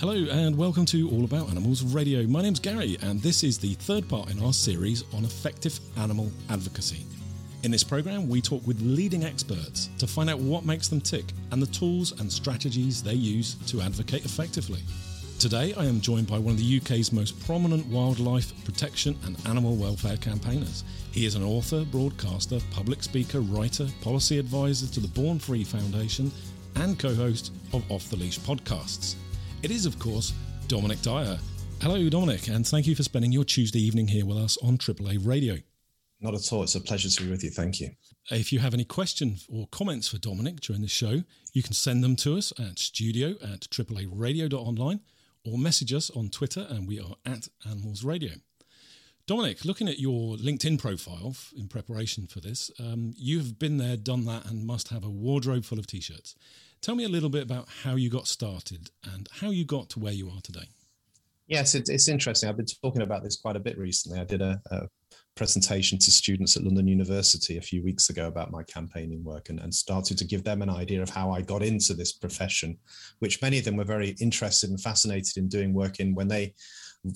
Hello, and welcome to All About Animals Radio. My name's Gary, and this is the third part in our series on effective animal advocacy. In this program, we talk with leading experts to find out what makes them tick and the tools and strategies they use to advocate effectively. Today, I am joined by one of the UK's most prominent wildlife protection and animal welfare campaigners. He is an author, broadcaster, public speaker, writer, policy advisor to the Born Free Foundation, and co host of Off the Leash podcasts. It is, of course, Dominic Dyer. Hello, Dominic, and thank you for spending your Tuesday evening here with us on AAA Radio. Not at all. It's a pleasure to be with you. Thank you. If you have any questions or comments for Dominic during the show, you can send them to us at studio at AAAradio.online or message us on Twitter, and we are at Animals Radio. Dominic, looking at your LinkedIn profile in preparation for this, um, you've been there, done that, and must have a wardrobe full of t shirts. Tell me a little bit about how you got started and how you got to where you are today. Yes, it's, it's interesting. I've been talking about this quite a bit recently. I did a, a presentation to students at London University a few weeks ago about my campaigning work and, and started to give them an idea of how I got into this profession, which many of them were very interested and fascinated in doing work in when they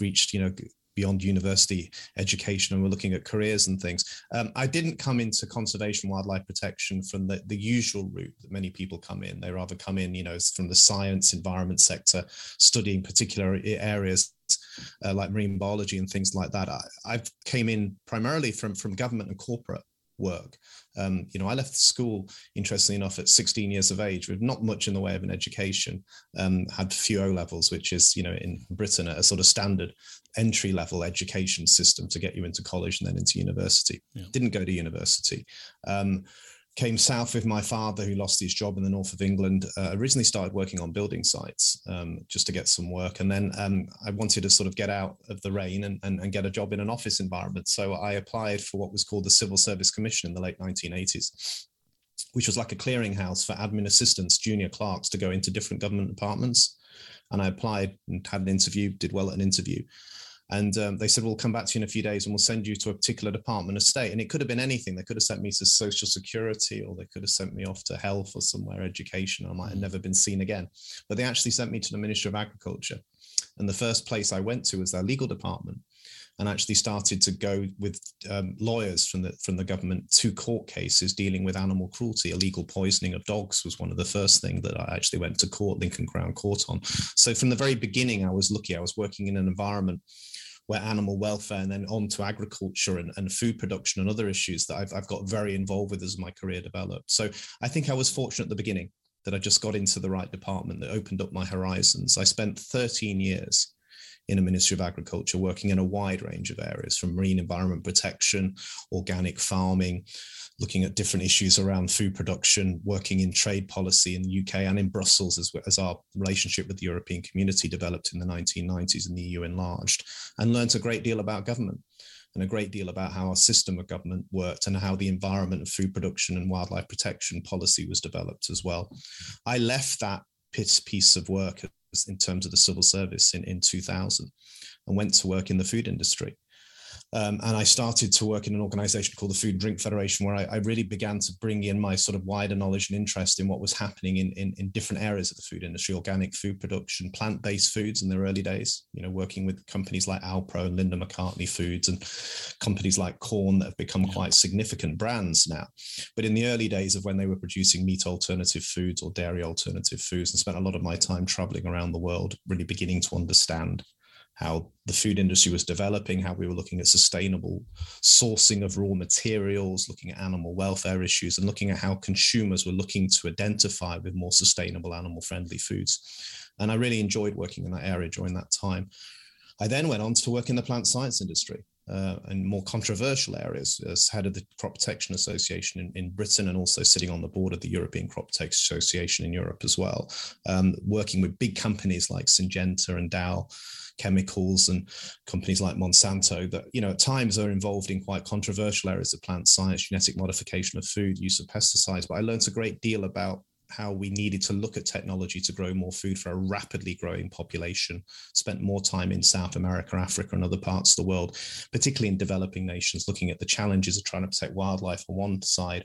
reached, you know, beyond university education and we're looking at careers and things. Um, I didn't come into conservation wildlife protection from the, the usual route that many people come in. They rather come in, you know, from the science environment sector, studying particular areas uh, like marine biology and things like that. I, I came in primarily from from government and corporate work. Um, you know, I left school, interestingly enough, at 16 years of age with not much in the way of an education. Um, had few O levels, which is, you know, in Britain a sort of standard entry level education system to get you into college and then into university. Yeah. Didn't go to university. Um, came south with my father, who lost his job in the north of England. Uh, originally started working on building sites um, just to get some work, and then um, I wanted to sort of get out of the rain and, and, and, get a job in an office environment. So I applied for what was called the Civil Service Commission in the late 1980s, which was like a clearinghouse for admin assistants, junior clerks to go into different government departments. And I applied and had an interview, did well at an interview. And um, they said, we'll come back to you in a few days and we'll send you to a particular department of state. And it could have been anything. They could have sent me to social security or they could have sent me off to health or somewhere education. I might have mm. never been seen again. But they actually sent me to the Ministry of Agriculture. And the first place I went to was their legal department and actually started to go with um, lawyers from the from the government to court cases dealing with animal cruelty, illegal poisoning of dogs was one of the first things that I actually went to court, Lincoln Crown Court on. So from the very beginning, I was lucky. I was working in an environment where animal welfare and then on to agriculture and, and food production and other issues that I've, I've got very involved with as my career developed. So I think I was fortunate at the beginning that I just got into the right department that opened up my horizons. I spent 13 years in a Ministry of Agriculture working in a wide range of areas from marine environment protection, organic farming, looking at different issues around food production, working in trade policy in the UK and in Brussels as, as our relationship with the European community developed in the 1990s and the EU enlarged, and learnt a great deal about government and a great deal about how our system of government worked and how the environment of food production and wildlife protection policy was developed as well. I left that piece of work in terms of the civil service in, in 2000 and went to work in the food industry. Um, and I started to work in an organization called the Food and Drink Federation, where I, I, really began to bring in my sort of wider knowledge and interest in what was happening in, in, in different areas of the food industry, organic food production, plant-based foods in their early days, you know, working with companies like Alpro and Linda McCartney Foods and companies like Quorn that have become quite significant brands now. But in the early days of when they were producing meat alternative foods or dairy alternative foods and spent a lot of my time traveling around the world, really beginning to understand how the food industry was developing, how we were looking at sustainable sourcing of raw materials, looking at animal welfare issues, and looking at how consumers were looking to identify with more sustainable animal friendly foods. And I really enjoyed working in that area during that time. I then went on to work in the plant science industry. Uh, and more controversial areas as head of the Crop Protection Association in, in, Britain and also sitting on the board of the European Crop Protection Association in Europe as well, um, working with big companies like Syngenta and Dow chemicals and companies like Monsanto that, you know, at times are involved in quite controversial areas of plant science, genetic modification of food, use of pesticides. But I learned a great deal about how we needed to look at technology to grow more food for a rapidly growing population. Spent more time in South America, Africa, and other parts of the world, particularly in developing nations, looking at the challenges of trying to protect wildlife on one side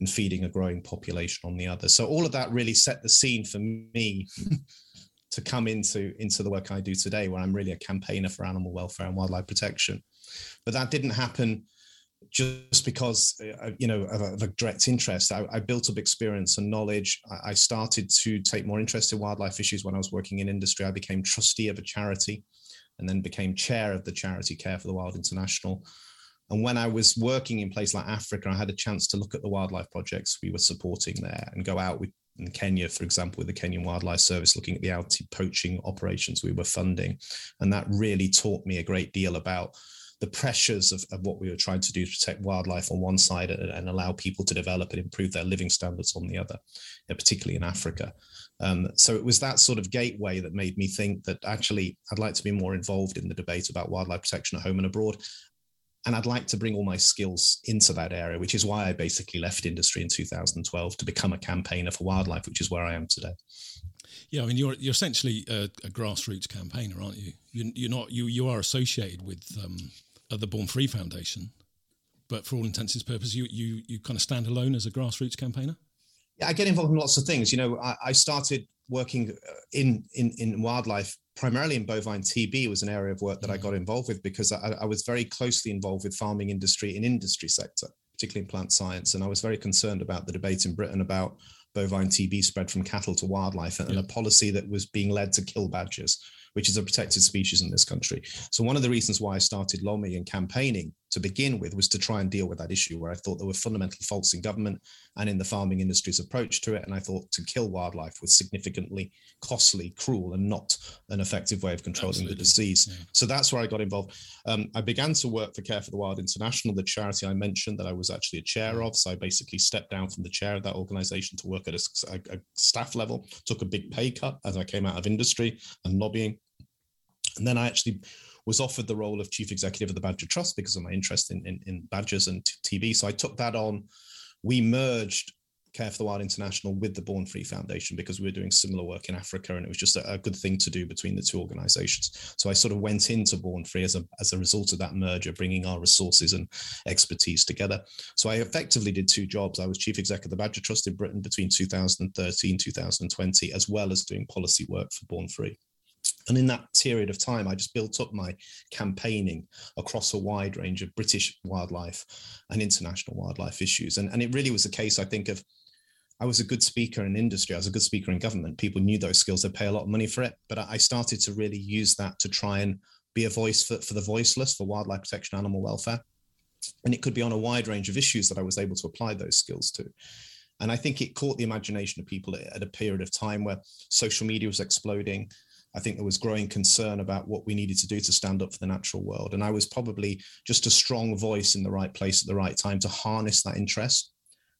and feeding a growing population on the other. So all of that really set the scene for me to come into into the work I do today, where I'm really a campaigner for animal welfare and wildlife protection. But that didn't happen just because uh, you know of a, of a direct interest. I, I, built up experience and knowledge. I, I started to take more interest in wildlife issues when I was working in industry. I became trustee of a charity, and then became chair of the charity Care for the Wild International. And when I was working in places like Africa, I had a chance to look at the wildlife projects we were supporting there and go out with in Kenya, for example, with the Kenyan Wildlife Service, looking at the anti-poaching operations we were funding. And that really taught me a great deal about the pressures of, of what we were trying to do to protect wildlife on one side and, and allow people to develop and improve their living standards on the other, particularly in Africa. Um, so it was that sort of gateway that made me think that actually I'd like to be more involved in the debate about wildlife protection at home and abroad. And I'd like to bring all my skills into that area, which is why I basically left industry in 2012 to become a campaigner for wildlife, which is where I am today. Yeah, I mean, you're you're essentially a, a grassroots campaigner, aren't you? you? You're not you you are associated with um, the Born Free Foundation, but for all intents and purposes, you you you kind of stand alone as a grassroots campaigner. Yeah, I get involved in lots of things. You know, I, I started working uh, in, in in wildlife primarily in bovine TB was an area of work that I mm. got involved with because I, I was very closely involved with farming industry in industry sector, particularly in plant science, and I was very concerned about the debate in Britain about bovine TB spread from cattle to wildlife and, yeah. and a policy that was being led to kill badgers which is a protected species in this country. So one of the reasons why I started LOMI and campaigning to begin with was to try and deal with that issue where I thought there were fundamental faults in government and in the farming industry's approach to it. And I thought to kill wildlife was significantly costly, cruel, and not an effective way of controlling Absolutely. the disease. Yeah. So that's where I got involved. Um, I began to work for Care for the Wild International, the charity I mentioned that I was actually a chair of. So I basically stepped down from the chair of that organization to work at a, a, a staff level, took a big pay cut as I came out of industry and lobbying and then I actually was offered the role of chief executive of the Badger Trust because of my interest in, in, in badgers and TB. So I took that on. We merged Care for the Wild International with the Born Free Foundation because we were doing similar work in Africa, and it was just a, a, good thing to do between the two organizations. So I sort of went into Born Free as a as a result of that merger, bringing our resources and expertise together. So I effectively did two jobs. I was chief executive of the Badger Trust in Britain between 2013 2020, as well as doing policy work for Born Free. And in that period of time, I just built up my campaigning across a wide range of British wildlife and international wildlife issues. And, and it really was a case, I think, of I was a good speaker in industry. I was a good speaker in government. People knew those skills. They pay a lot of money for it. But I started to really use that to try and be a voice for, for the voiceless, for wildlife protection, animal welfare. And it could be on a wide range of issues that I was able to apply those skills to. And I think it caught the imagination of people at a period of time where social media was exploding. I think there was growing concern about what we needed to do to stand up for the natural world. And I was probably just a strong voice in the right place at the right time to harness that interest.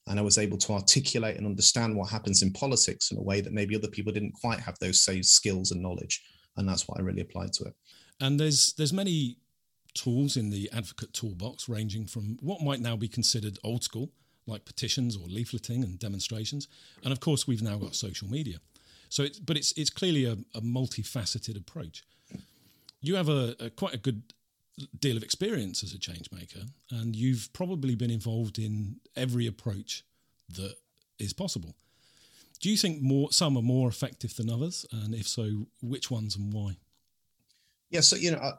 And I was able to articulate and understand what happens in politics in a way that maybe other people didn't quite have those same skills and knowledge. And that's what I really applied to it. And there's there's many tools in the advocate toolbox, ranging from what might now be considered old school, like petitions or leafleting and demonstrations. And of course, we've now got social media. So, it's, but it's it's clearly a, a multifaceted approach. You have a, a, quite a good deal of experience as a change maker, and you've probably been involved in every approach that is possible. Do you think more some are more effective than others, and if so, which ones and why? Yeah, so you know, uh,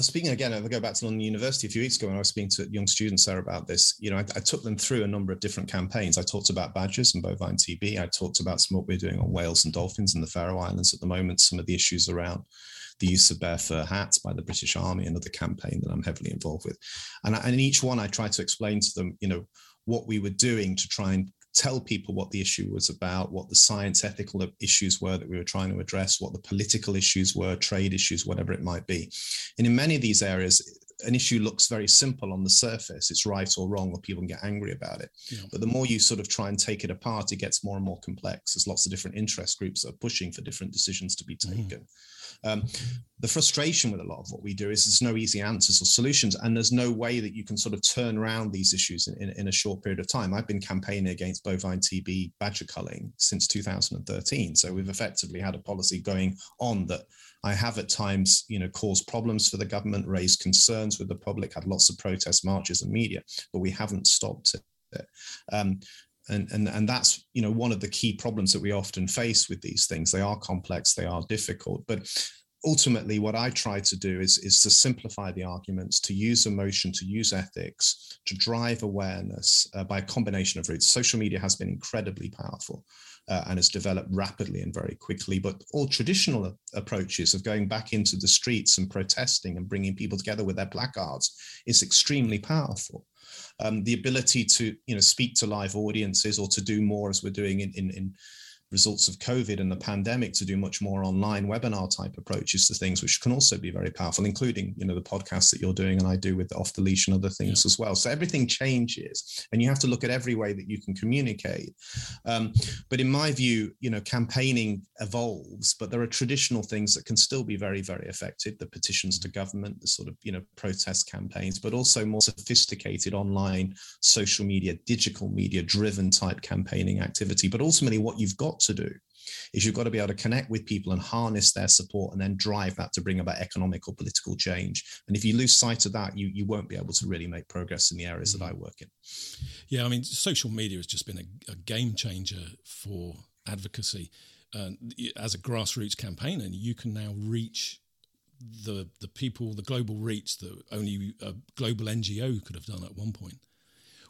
was speaking again, if I go back to London University a few weeks ago when I was speaking to young students there about this. You know, I, I, took them through a number of different campaigns. I talked about badgers and bovine TB. I talked about some what we're doing on whales and dolphins in the Faroe Islands at the moment, some of the issues around the use of bear fur hats by the British Army, another campaign that I'm heavily involved with. And, and in each one, I try to explain to them, you know, what we were doing to try and tell people what the issue was about, what the science ethical issues were that we were trying to address, what the political issues were, trade issues, whatever it might be. And in many of these areas, an issue looks very simple on the surface. It's right or wrong, or people can get angry about it. Yeah. But the more you sort of try and take it apart, it gets more and more complex. There's lots of different interest groups that are pushing for different decisions to be mm-hmm. taken. Mm. Um, the frustration with a lot of what we do is there's no easy answers or solutions, and there's no way that you can sort of turn around these issues in, in, in a short period of time. I've been campaigning against bovine TB badger culling since 2013, so we've effectively had a policy going on that I have at times, you know, caused problems for the government, raised concerns with the public, had lots of protests, marches, and media, but we haven't stopped it. Um, and and and that's you know one of the key problems that we often face with these things. They are complex, they are difficult, but ultimately what i try to do is is to simplify the arguments to use emotion to use ethics to drive awareness uh, by a combination of routes social media has been incredibly powerful uh, and has developed rapidly and very quickly. But all traditional approaches of going back into the streets and protesting and bringing people together with their placards is extremely powerful. Um, the ability to you know speak to live audiences or to do more as we're doing in, in, in results of COVID and the pandemic to do much more online webinar type approaches to things, which can also be very powerful, including you know the podcast that you're doing and I do with off the leash and other things yeah. as well. So everything changes, and you have to look at every way that you can communicate. Um, but in my view, you know, campaigning evolves, but there are traditional things that can still be very very effective. The petitions to government, the sort of you know protest campaigns, but also more sophisticated online social media, digital media driven type campaigning activity. But ultimately, what you've got to do is you've got to be able to connect with people and harness their support and then drive that to bring about economic or political change. And if you lose sight of that, you, you won't be able to really make progress in the areas that I work in. Yeah, I mean, social media has just been a, a game changer for advocacy. Uh, as a grassroots campaigner, you can now reach the the people, the global reach that only a global NGO could have done at one point.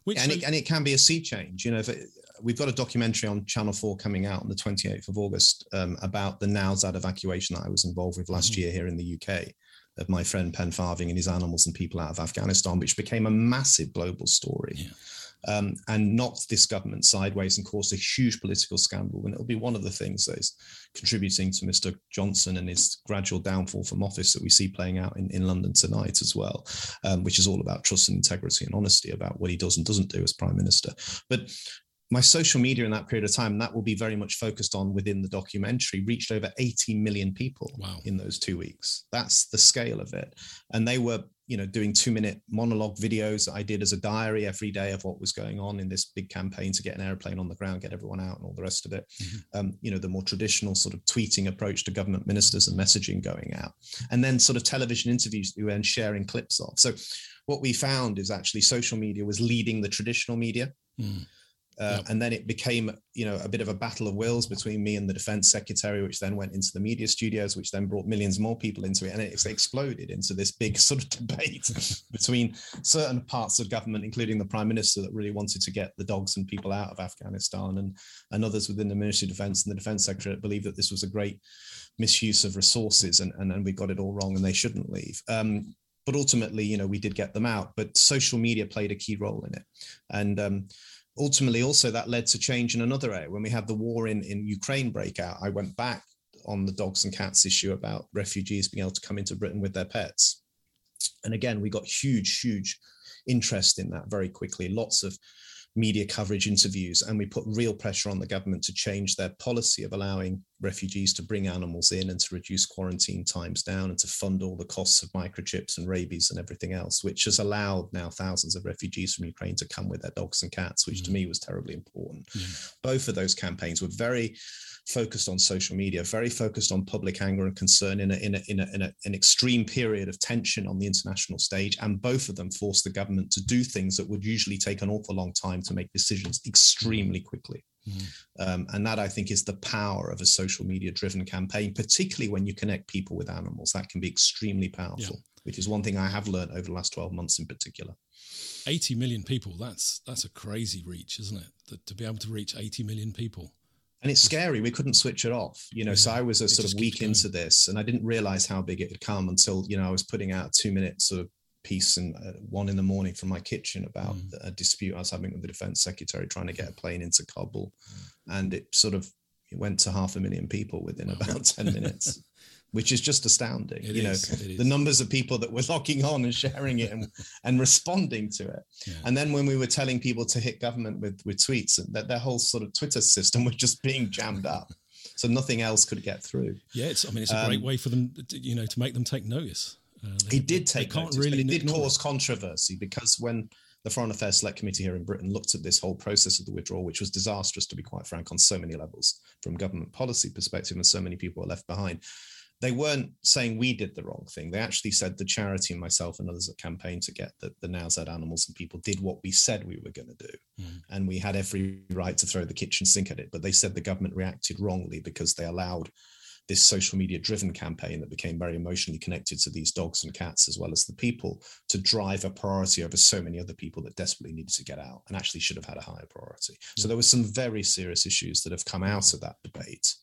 Which and, it, and it can be a sea change. You know, it, we've got a documentary on Channel 4 coming out on the 28th of August um, about the Nowzad evacuation that I was involved with last mm-hmm. year here in the UK of my friend Pen Farthing and his animals and people out of Afghanistan, which became a massive global story. Yeah. Um, and knocked this government sideways and caused a huge political scandal. And it'll be one of the things that is contributing to Mr. Johnson and his gradual downfall from office that we see playing out in, in London tonight as well, um, which is all about trust and integrity and honesty about what he does and doesn't do as prime minister. But my social media in that period of time, that will be very much focused on within the documentary, reached over 80 million people wow. in those two weeks. That's the scale of it. And they were, you know, doing two minute monologue videos that I did as a diary every day of what was going on in this big campaign to get an airplane on the ground, get everyone out, and all the rest of it. Mm-hmm. Um, you know, the more traditional sort of tweeting approach to government ministers and messaging going out. And then sort of television interviews that we were then sharing clips of. So what we found is actually social media was leading the traditional media. Mm uh, yep. And then it became, you know, a bit of a battle of wills between me and the defense secretary, which then went into the media studios, which then brought millions more people into it. And it exploded into this big sort of debate between certain parts of government, including the prime minister, that really wanted to get the dogs and people out of Afghanistan, and, and others within the Ministry of Defense and the defense secretary that believed that this was a great misuse of resources and, and, and we got it all wrong and they shouldn't leave. Um, but ultimately, you know, we did get them out. But social media played a key role in it. And um, ultimately also that led to change in another area. When we had the war in, in ukraine break out i went back on the dogs and cats issue about refugees being able to come into britain with their pets. And again we got huge huge interest in that very quickly. Lots of media coverage, interviews, and we put real pressure on the government to change their policy of allowing refugees to bring animals in and to reduce quarantine times down and to fund all the costs of microchips and rabies and everything else, which has allowed now thousands of refugees from Ukraine to come with their dogs and cats, which mm. to me was terribly important. Mm. Both of those campaigns were very focused on social media, very focused on public anger and concern in, a, in, a, in, a, in a, an extreme period of tension on the international stage. And both of them forced the government to do things that would usually take an awful long time to make decisions extremely quickly. Mm-hmm. Um, and that I think is the power of a social media driven campaign, particularly when you connect people with animals. That can be extremely powerful, yeah. which is one thing I have learned over the last 12 months in particular. 80 million people, that's that's a crazy reach, isn't it? That, to be able to reach 80 million people and it's scary. We couldn't switch it off, you know. Yeah, so I was a sort of week into this, and I didn't realize how big it had come until you know I was putting out two minute sort of piece and uh, one in the morning from my kitchen about mm. a dispute I was having with the defense secretary trying to get a plane into Kabul, mm. and it sort of it went to half a million people within about ten minutes. which is just astounding. It you know, the numbers of people that were logging on and sharing it and, and responding to it. Yeah. And then when we were telling people to hit government with, with tweets, that their whole sort of Twitter system was just being jammed up. So nothing else could get through. Yeah, it's, I mean, it's a great um, way for them, to, you know, to make them take notice. Uh, they, it did take notice, really it did cause it. controversy because when the Foreign Affairs Select Committee here in Britain looked at this whole process of the withdrawal, which was disastrous, to be quite frank, on so many levels, from government policy perspective, and so many people were left behind they weren't saying we did the wrong thing. They actually said the charity and myself and others at campaign to get the, the Nowzad animals and people did what we said we were going to do. Mm. And we had every right to throw the kitchen sink at it. But they said the government reacted wrongly because they allowed this social media driven campaign that became very emotionally connected to these dogs and cats as well as the people to drive a priority over so many other people that desperately needed to get out and actually should have had a higher priority. So mm. there were some very serious issues that have come out of that debate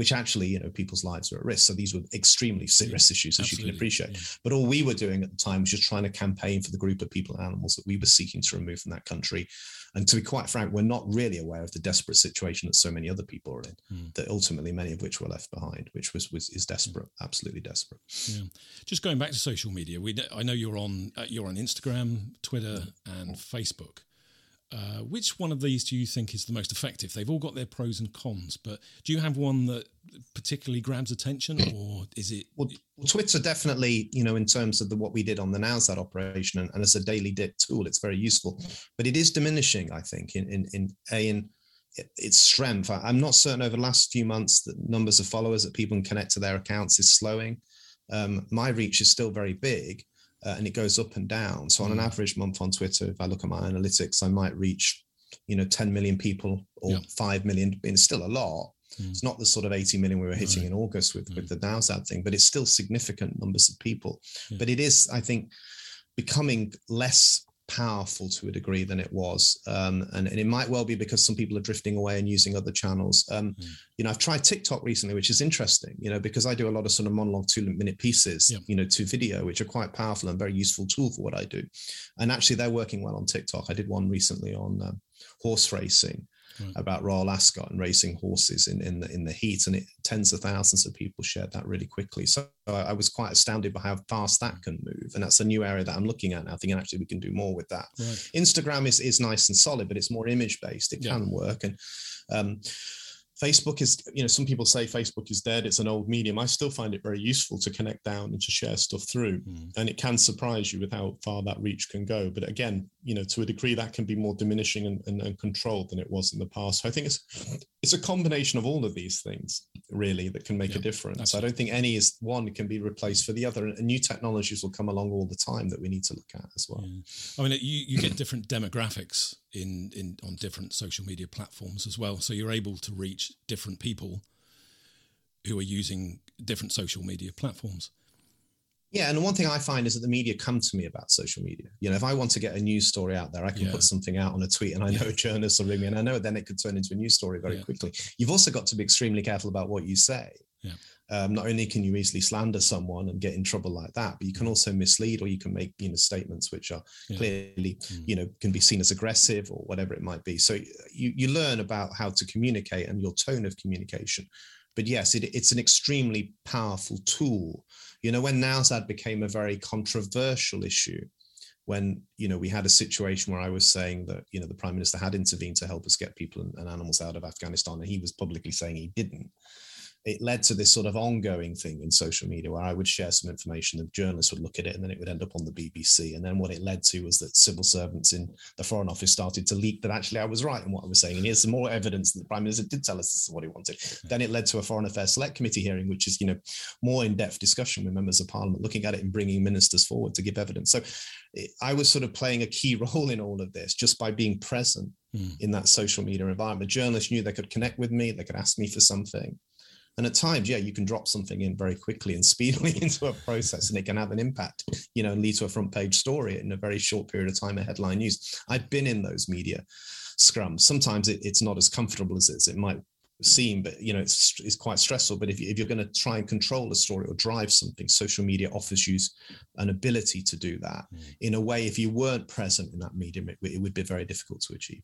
which actually, you know, people's lives are at risk. So these were extremely serious yeah, issues, as absolutely. you can appreciate. Yeah. But all we were doing at the time was just trying to campaign for the group of people and animals that we were seeking to remove from that country. And to be quite frank, we're not really aware of the desperate situation that so many other people are in. Mm. That ultimately, many of which were left behind, which was was is desperate, absolutely desperate. Yeah. Just going back to social media, we I know you're on uh, you're on Instagram, Twitter, and Facebook. Uh, which one of these do you think is the most effective? They've all got their pros and cons, but do you have one that particularly grabs attention, or is it? Well, Twitter definitely, you know, in terms of the, what we did on the Nowzad operation, and, and, as a daily dit tool, it's very useful, but it is diminishing. I think in in in a in its strength. I, am not certain over the last few months that numbers of followers that people can connect to their accounts is slowing. Um, my reach is still very big, uh, and it goes up and down. So on an mm. average month on Twitter, if I look at my analytics, I might reach, you know, 10 million people or yeah. 5 million. It's still a lot. Mm. It's not the sort of 80 million we were hitting right. in August with, with mm. the Nowzad thing, but it's still significant numbers of people. Yeah. But it is, I think, becoming less powerful to a degree than it was. Um, and, and, it might well be because some people are drifting away and using other channels. Um, mm. You know, I've tried TikTok recently, which is interesting, you know, because I do a lot of sort of monologue two minute pieces, you know, to video, which are quite powerful and very useful tool for what I do. And actually, they're working well on TikTok. I did one recently on um, horse racing right. about Royal Ascot and racing horses in, in the in the heat, and it tens of thousands of people shared that really quickly. So I, was quite astounded by how fast that can move, and that's a new area that I'm looking at now. Thinking actually we can do more with that. Right. Instagram is is nice and solid, but it's more image based. It yeah. can work, and um, Facebook is, you know, some people say Facebook is dead. It's an old medium. I still find it very useful to connect down and to share stuff through. Mm. And it can surprise you with how far that reach can go. But again, you know, to a degree, that can be more diminishing and, and, and controlled than it was in the past. So I think it's it's a combination of all of these things really that can make yeah, a difference. Absolutely. I don't think any is one can be replaced for the other. And new technologies will come along all the time that we need to look at as well. Yeah. I mean, you, you get different demographics in in on different social media platforms as well. So you're able to reach different people who are using different social media platforms. Yeah, and one thing I find is that the media come to me about social media. You know, if I want to get a news story out there, I can yeah. put something out on a tweet, and I know yeah. journalists will ring me, and I know then it could turn into a news story very yeah. quickly. You've also got to be extremely careful about what you say. Um, not only can you easily slander someone and get in trouble like that, but you can also mislead or you can make you know statements which are yeah. clearly mm. you know can be seen as aggressive or whatever it might be. So you you learn about how to communicate and your tone of communication. But yes, it, it's an extremely powerful tool. You know, when Nowzad became a very controversial issue, when you know we had a situation where I was saying that you know the prime minister had intervened to help us get people and, and animals out of Afghanistan, and he was publicly saying he didn't it led to this sort of ongoing thing in social media where I would share some information, the journalists would look at it, and then it would end up on the BBC. And then what it led to was that civil servants in the Foreign Office started to leak that actually I was right in what I was saying. And here's some more evidence that the Prime Minister did tell us this is what he wanted. Then it led to a Foreign Affairs Select Committee hearing, which is, you know, more in-depth discussion with members of Parliament, looking at it and bringing ministers forward to give evidence. So I was sort of playing a key role in all of this just by being present mm. in that social media environment. Journalists knew they could connect with me, they could ask me for something. And at times, yeah, you can drop something in very quickly and speedily into a process, and it can have an impact, you know, and lead to a front page story in a very short period of time, a headline news. I've been in those media scrums. Sometimes it, it's not as comfortable as it might seem, but you know, it's, it's quite stressful. But if, you, if you're going to try and control a story or drive something, social media offers you an ability to do that mm. in a way. If you weren't present in that medium, it, it would be very difficult to achieve.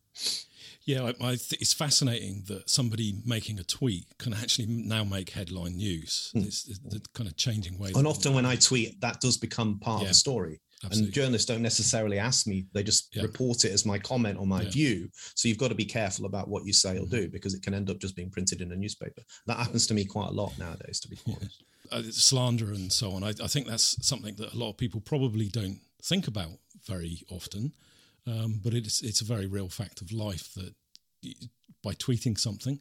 Yeah, I, I it's fascinating that somebody making a tweet can actually now make headline news. Mm. It's, it's, the kind of changing way. And often when I tweet, that does become part yeah, of the story. Absolutely. And journalists don't necessarily ask me; they just yeah. report it as my comment or my yeah. view. So you've got to be careful about what you say or mm-hmm. do because it can end up just being printed in a newspaper. That happens to me quite a lot nowadays, to be honest. Uh, slander and so on. I, I think that's something that a lot of people probably don't think about very often. Um, but it's it's a very real fact of life that by tweeting something,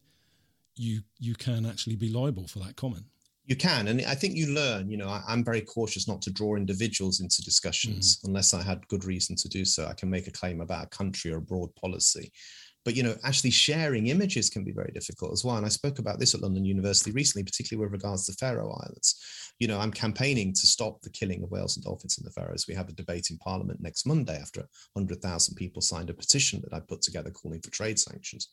you you can actually be liable for that comment. You can, and I think you learn. You know, I, am very cautious not to draw individuals into discussions mm. unless I had good reason to do so. I can make a claim about a country or a broad policy, but you know, actually sharing images can be very difficult as well. And I spoke about this at London University recently, particularly with regards to Faroe Islands. You know, I'm campaigning to stop the killing of whales and dolphins in the Faroes. We have a debate in Parliament next Monday after 100,000 people signed a petition that I put together calling for trade sanctions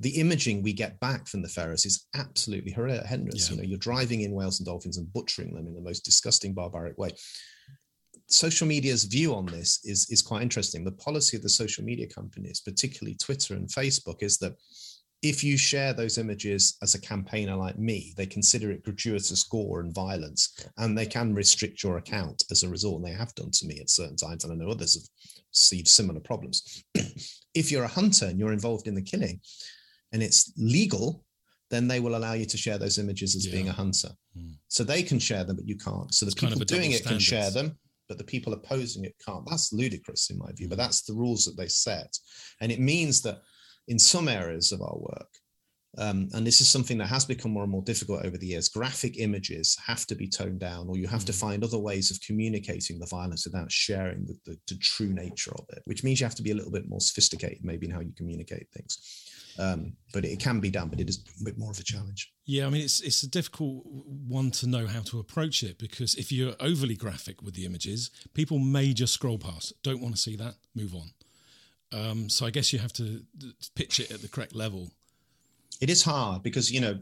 the imaging we get back from the Faroes is absolutely horrendous. Yeah. You know, you're driving in whales and dolphins and butchering them in the most disgusting, barbaric way. Social media's view on this is, is quite interesting. The policy of the social media companies, particularly Twitter and Facebook, is that if you share those images as a campaigner like me, they consider it gratuitous gore and violence, and they can restrict your account as a result. And they have done to me at certain times, and I know others have received similar problems. if you're a hunter and you're involved in the killing, and it's legal, then they will allow you to share those images as yeah. being a hunter. Mm. So they can share them, but you can't. So the it's people kind of doing it standards. can share them, but the people opposing it can't. That's ludicrous in my view, but hmm. that's the rules that they set. And it means that in some areas of our work, um, and this is something that has become more and more difficult over the years. Graphic images have to be toned down, or you have mm. to hmm. find other ways of communicating the violence without sharing the, the, the, true nature of it, which means you have to be a little bit more sophisticated, maybe in how you communicate things. Um, but it can be done, but it is a bit more of a challenge. Yeah, I mean, it's it's a difficult one to know how to approach it because if you're overly graphic with the images, people may just scroll past, don't want to see that, move on. Um, so I guess you have to pitch it at the correct level. It is hard because you know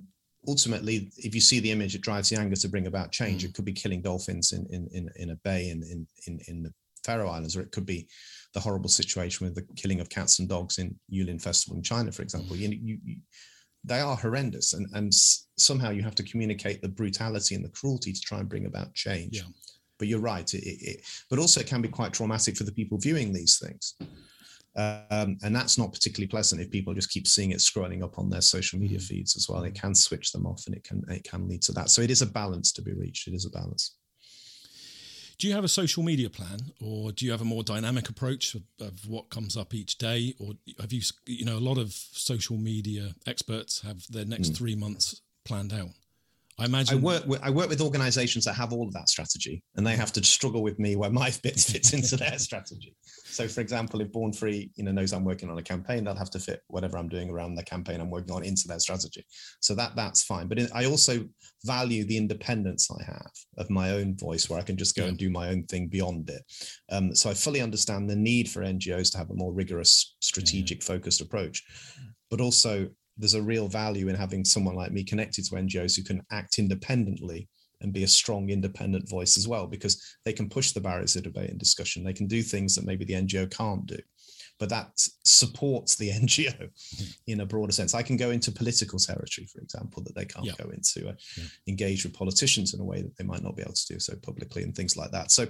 ultimately, if you see the image, it drives the anger to bring about change. Mm. It could be killing dolphins in in in, in a bay in, in in in the Faroe Islands, or it could be the horrible situation with the killing of cats and dogs in Yulin Festival in China, for example. You, you, you, they are horrendous, and, and somehow you have to communicate the brutality and the cruelty to try and bring about change. Yeah. But you're right. It, it, but also, it can be quite traumatic for the people viewing these things. Um, and that's not particularly pleasant if people just keep seeing it scrolling up on their social media mm. feeds as well. It can switch them off, and it can it can lead to that. So it is a balance to be reached. It is a balance. Do you have a social media plan, or do you have a more dynamic approach of, of, what comes up each day, or have you, you know, a lot of social media experts have their next mm. three months planned out? I imagine I work with, I work with organizations that have all of that strategy and they have to struggle with me where my bit fits into their strategy. So for example, if Born Free, you know, knows I'm working on a campaign, they'll have to fit whatever I'm doing around the campaign I'm working on into their strategy. So that that's fine. But I also value the independence I have of my own voice where I can just go yeah. and do my own thing beyond it. Um, so I fully understand the need for NGOs to have a more rigorous, strategic, yeah. focused approach. But also there's a real value in having someone like me connected to NGOs who can act independently and be a strong independent voice as well, because they can push the barriers of debate and discussion. They can do things that maybe the NGO can't do, but that supports the NGO in a broader sense. I can go into political territory, for example, that they can't yeah. go into, uh, yeah. engage with politicians in a way that they might not be able to do so publicly and things like that. So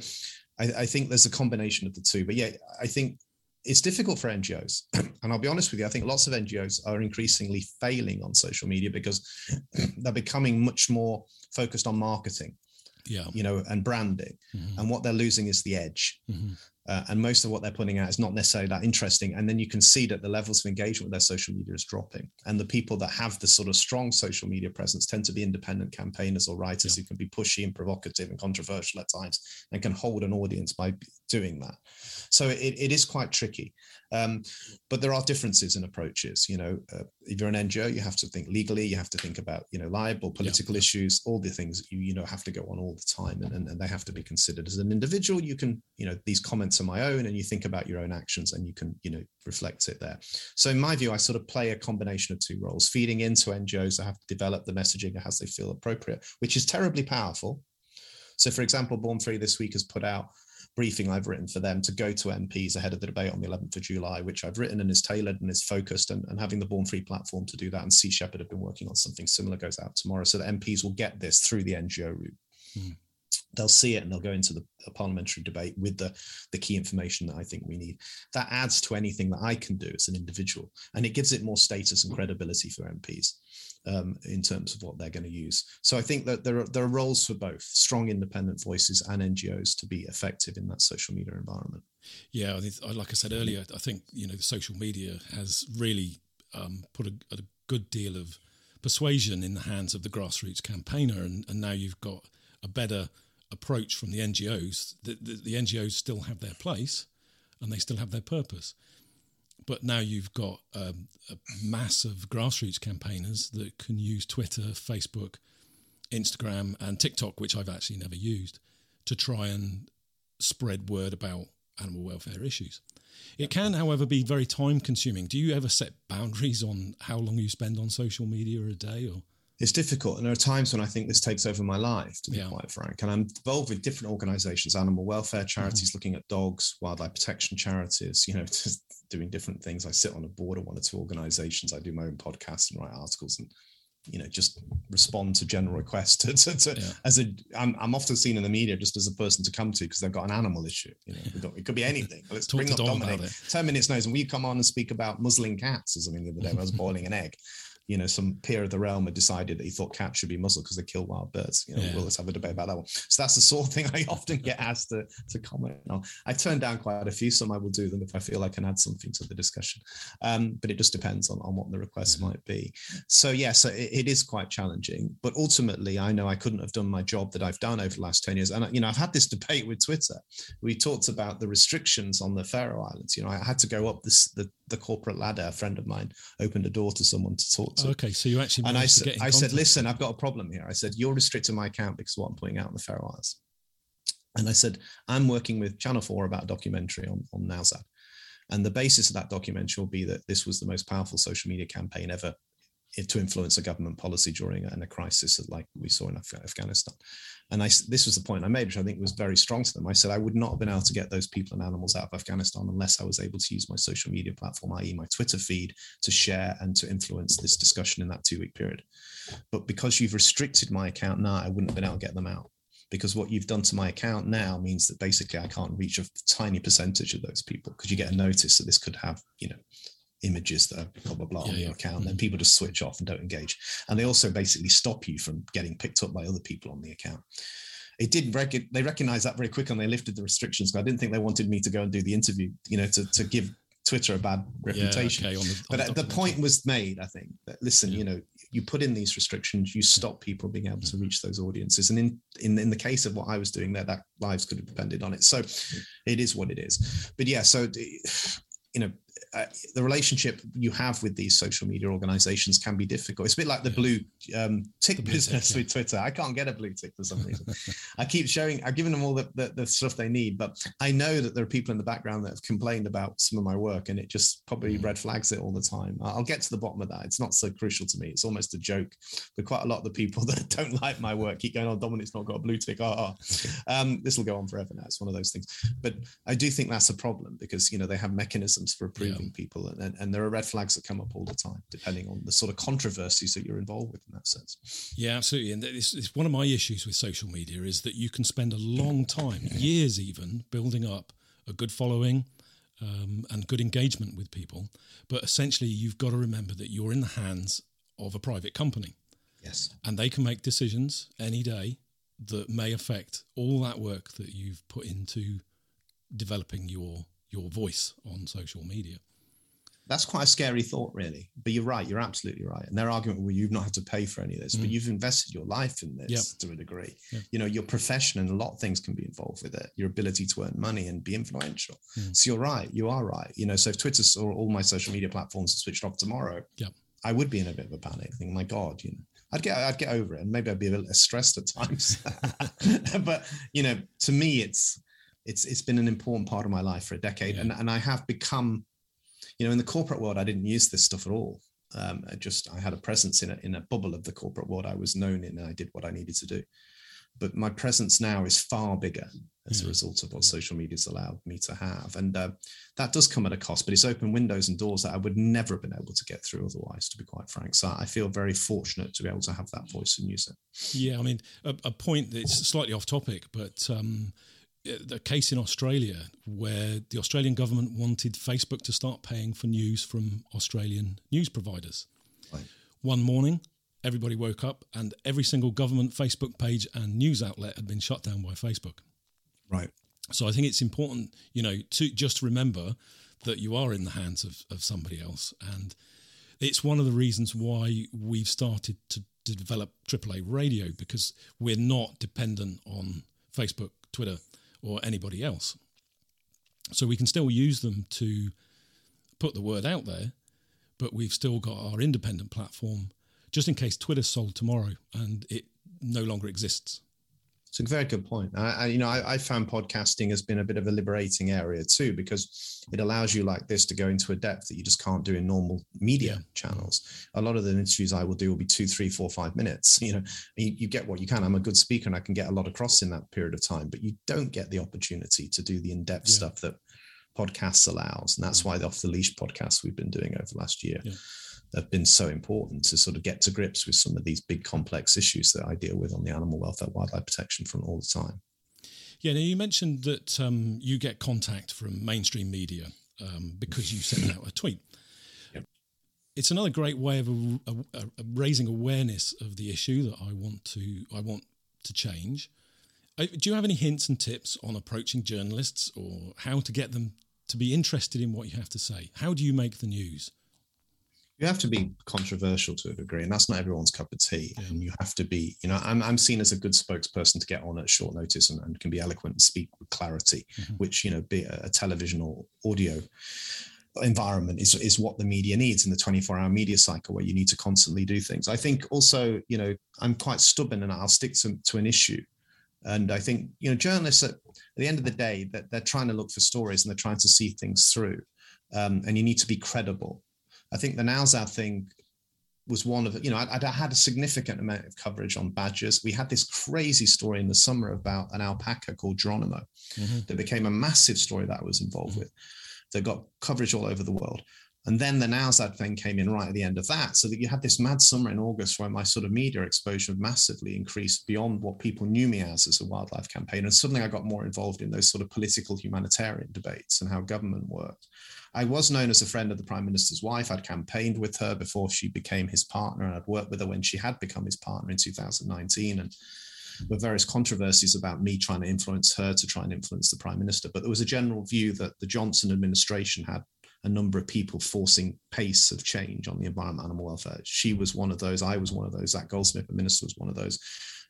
I, I think there's a combination of the two. But yeah, I think it's difficult for NGOs. and I'll be honest with you, I think lots of NGOs are increasingly failing on social media because they're becoming much more focused on marketing. Yeah. You know, and branding. Mm-hmm. And what they're losing is the edge. Mm-hmm. Uh, and most of what they're putting out is not necessarily that interesting. And then you can see that the levels of engagement with their social media is dropping. And the people that have the sort of strong social media presence tend to be independent campaigners or writers yeah. who can be pushy and provocative and controversial at times and can hold an audience by doing that. So it, it is quite tricky. Um, but there are differences in approaches. You know, uh, if you're an NGO, you have to think legally, you have to think about, you know, liable political yeah. issues, all the things you, you know, have to go on all the time and, and, and they have to be considered. As an individual, you can, you know, these comments are my own and you think about your own actions and you can, you know, reflect it there. So in my view, I sort of play a combination of two roles, feeding into NGOs that have to develop the messaging as they feel appropriate, which is terribly powerful. So for example, Born Free this week has put out briefing I've written for them to go to MPs ahead of the debate on the 11th of July, which I've written and is tailored and is focused, and, and having the Born Free platform to do that. And Sea Shepherd have been working on something similar goes out tomorrow, so the MPs will get this through the NGO route. Mm. They'll see it and they'll go into the parliamentary debate with the, the key information that I think we need. That adds to anything that I can do as an individual, and it gives it more status and credibility for MPs um, in terms of what they're going to use. So I think that there are there are roles for both strong independent voices and NGOs to be effective in that social media environment. Yeah, like I said earlier, I think you know the social media has really um, put a, a, good deal of persuasion in the hands of the grassroots campaigner, and, and now you've got a better approach from the NGOs. The, the, the NGOs still have their place, and they still have their purpose. But now you've got um, a mass of grassroots campaigners that can use Twitter, Facebook, Instagram, and TikTok, which I've actually never used, to try and spread word about animal welfare issues. It can, however, be very time consuming. Do you ever set boundaries on how long you spend on social media a day or? It's difficult. And there are times when I think this takes over my life, to be yeah. quite frank. And I'm involved with different organizations, animal welfare charities, mm-hmm. looking at dogs, wildlife protection charities, you know, just doing different things. I sit on a board of one or two organizations. I do my own podcast and write articles and you know just respond to general requests to, to, to yeah. as a I'm, I'm often seen in the media just as a person to come to because they've got an animal issue you know it could be anything let's bring up Dominic 10 minutes knows and we come on and speak about muzzling cats or something the other day I was boiling an egg you know, some peer of the realm had decided that he thought cats should be muzzled because they kill wild birds. You know, yeah. well, let's have a debate about that one. So that's the sort of thing I often get asked to, to comment on. I turn down quite a few. Some I will do them if I feel I can add something to the discussion. Um, but it just depends on, on what the request yeah. might be. So yeah, so it, it is quite challenging. But ultimately, I know I couldn't have done my job that I've done over the last 10 years. And you know, I've had this debate with Twitter. We talked about the restrictions on the Faroe Islands. You know, I had to go up this the, the corporate ladder. A friend of mine opened a door to someone to talk to. Okay, so you actually and I said, I said, listen, I've got a problem here. I said, you're restricting my account because of what I'm putting out in the Faroe Islands. And I said, I'm working with Channel 4 about a documentary on, on Nowzad. And the basis of that documentary will be that this was the most powerful social media campaign ever to influence a government policy during a, a crisis like we saw in Af- Afghanistan. And I, this was the point I made, which I think was very strong to them. I said I would not have been able to get those people and animals out of Afghanistan unless I was able to use my social media platform, i.e., my Twitter feed, to share and to influence this discussion in that two week period. But because you've restricted my account now, I wouldn't have been able to get them out because what you've done to my account now means that basically I can't reach a tiny percentage of those people because you get a notice that this could have, you know, images that are blah blah blah yeah, on your yeah. account. Mm-hmm. Then people just switch off and don't engage. And they also basically stop you from getting picked up by other people on the account. It did rec- they recognized that very quickly and they lifted the restrictions. I didn't think they wanted me to go and do the interview, you know, to, to give Twitter a bad reputation. Yeah, okay, on the, but the, the point was made, I think, that listen, you know, you put in these restrictions, you stop people being able to reach those audiences. And in, in, in the case of what I was doing there, that lives could have depended on it. So it is what it is. But yeah, so you know uh, the relationship you have with these social media organizations can be difficult. It's a bit like the blue um, tick the blue business tick, yeah. with Twitter. I can't get a blue tick for some reason. I keep showing, I've given them all the, the, the, stuff they need, but I know that there are people in the background that have complained about some of my work and it just probably mm. red flags it all the time. I'll get to the bottom of that. It's not so crucial to me. It's almost a joke. But quite a lot of the people that don't like my work keep going, oh, Dominic's not got a blue tick. Oh, oh. Um, this will go on forever now. It's one of those things. But I do think that's a problem because, you know, they have mechanisms for approving yeah. People and, and there are red flags that come up all the time, depending on the sort of controversies that you're involved with in that sense. Yeah, absolutely. And it's, it's one of my issues with social media is that you can spend a long time, years even, building up a good following um, and good engagement with people. But essentially, you've got to remember that you're in the hands of a private company. Yes. And they can make decisions any day that may affect all that work that you've put into developing your your voice on social media that's quite a scary thought, really. But you're right. You're absolutely right. And their argument, well, you've not had to pay for any of this, mm. but you've invested your life in this yep. to a degree. Yep. You know, your profession and a lot of things can be involved with it. Your ability to earn money and be influential. Mm. So you're right. You are right. You know, so if Twitter or all my social media platforms switched off tomorrow, yep. I would be in a bit of a panic. Thinking, my God, you know, I'd get I'd get over it, and maybe I'd be a little stressed at times. but you know, to me, it's it's it's been an important part of my life for a decade, yeah. and and I have become you know, in the corporate world, I didn't use this stuff at all. Um, I just I had a presence in a, in a bubble of the corporate world I was known in, and I did what I needed to do. But my presence now is far bigger as a hmm. result of what social media has allowed me to have, and uh, that does come at a cost. But it's opened windows and doors that I would never have been able to get through otherwise. To be quite frank, so I feel very fortunate to be able to have that voice and use it. Yeah, I mean, a, a point that's slightly off topic, but. Um, Uh, a case in Australia where the Australian government wanted Facebook to start paying for news from Australian news providers. Right. One morning, everybody woke up and every single government Facebook page and news outlet had been shut down by Facebook. Right. So I think it's important, you know, to just remember that you are in the hands of, of somebody else and it's one of the reasons why we've started to, to develop AAA radio because we're not dependent on Facebook, Twitter, or anybody else. So we can still use them to put the word out there, but we've still got our independent platform just in case Twitter's sold tomorrow and it no longer exists. It's a very good point. I, I you know, I, I, found podcasting has been a bit of a liberating area too because it allows you like this to go into a depth that you just can't do in normal media yeah. channels. A lot of the interviews I will do will be two, three, four, five minutes. You know, you, you get what you can. I'm a good speaker and I can get a lot across in that period of time, but you don't get the opportunity to do the in-depth yeah. stuff that podcasts allows, and that's why the off the leash podcasts we've been doing over the last year. Yeah have been so important to sort of get to grips with some of these big complex issues that I deal with on the animal welfare, wildlife protection front all the time. Yeah, now you mentioned that um, you get contact from mainstream media um, because you sent out a tweet. Yep. It's another great way of a, a, a raising awareness of the issue that I want to I want to change. Uh, do you have any hints and tips on approaching journalists or how to get them to be interested in what you have to say? How do you make the news? You have to be controversial to a degree, and that's not everyone's cup of tea. And you have to be, you know, I'm, I'm seen as a good spokesperson to get on at short notice and, and can be eloquent and speak with clarity, mm-hmm. which, you know, be a, a television or audio environment is, is what the media needs in the 24 hour media cycle where you need to constantly do things. I think also, you know, I'm quite stubborn and I'll stick to, to an issue. And I think, you know, journalists at, at the end of the day, that they're trying to look for stories and they're trying to see things through. Um, and you need to be credible. I think the Nowzad thing was one of you know I, I, had a significant amount of coverage on badgers. We had this crazy story in the summer about an alpaca called Geronimo mm-hmm. that became a massive story that I was involved mm-hmm. with that got coverage all over the world. And then the Nowzad thing came in right at the end of that. So that you had this mad summer in August where my sort of media exposure massively increased beyond what people knew me as as a wildlife campaigner. And suddenly I got more involved in those sort of political humanitarian debates and how government worked. I was known as a friend of the Prime Minister's wife. I'd campaigned with her before she became his partner, and I'd worked with her when she had become his partner in 2019. And with various controversies about me trying to influence her to try and influence the Prime Minister. But there was a general view that the Johnson administration had a number of people forcing pace of change on the environment animal welfare. She was one of those. I was one of those. Zac Goldsmith, the minister, was one of those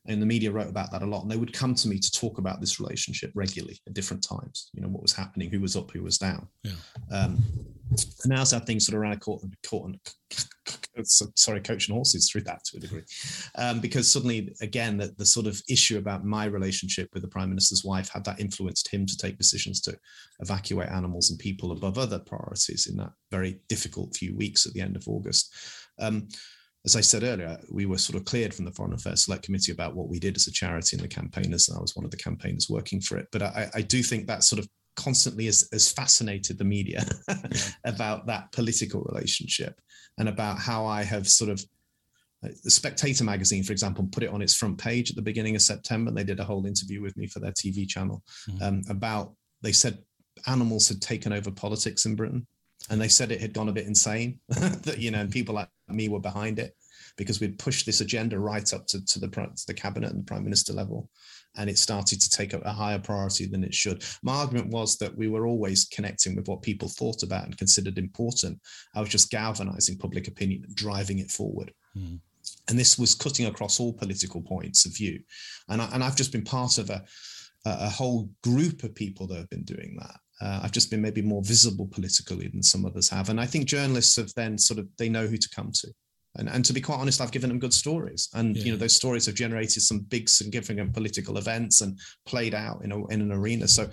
and the media wrote about that a lot and they would come to me to talk about this relationship regularly at different times you know what was happening who was up who was down. Yeah. Um, and now that things sort of around caught, court and court and sorry coaching horses through that to a degree um, because suddenly again the, the sort of issue about my relationship with the prime minister's wife had that influenced him to take decisions to evacuate animals and people above other priorities in that very difficult few weeks at the end of august. Um, as I said earlier, we were sort of cleared from the Foreign Affairs Select Committee about what we did as a charity and the campaigners, and I was one of the campaigners working for it. But I, I do think that sort of constantly has, has fascinated the media about that political relationship and about how I have sort of the Spectator magazine, for example, put it on its front page at the beginning of September. They did a whole interview with me for their TV channel mm-hmm. um, about they said animals had taken over politics in Britain and they said it had gone a bit insane that you know and people like me were behind it because we'd pushed this agenda right up to, to the to the cabinet and the prime minister level. And it started to take a, a higher priority than it should. My argument was that we were always connecting with what people thought about and considered important. I was just galvanizing public opinion and driving it forward. Mm. and this was cutting across all political points of view. And, I, and i've just been part of a a whole group of people that have been doing that uh, I've just been maybe more visible politically than some others have. And I think journalists have then sort of, they know who to come to. And, and to be quite honest, I've given them good stories. And, yeah. you know, those stories have generated some big, significant political events and played out in, a, in an arena. So,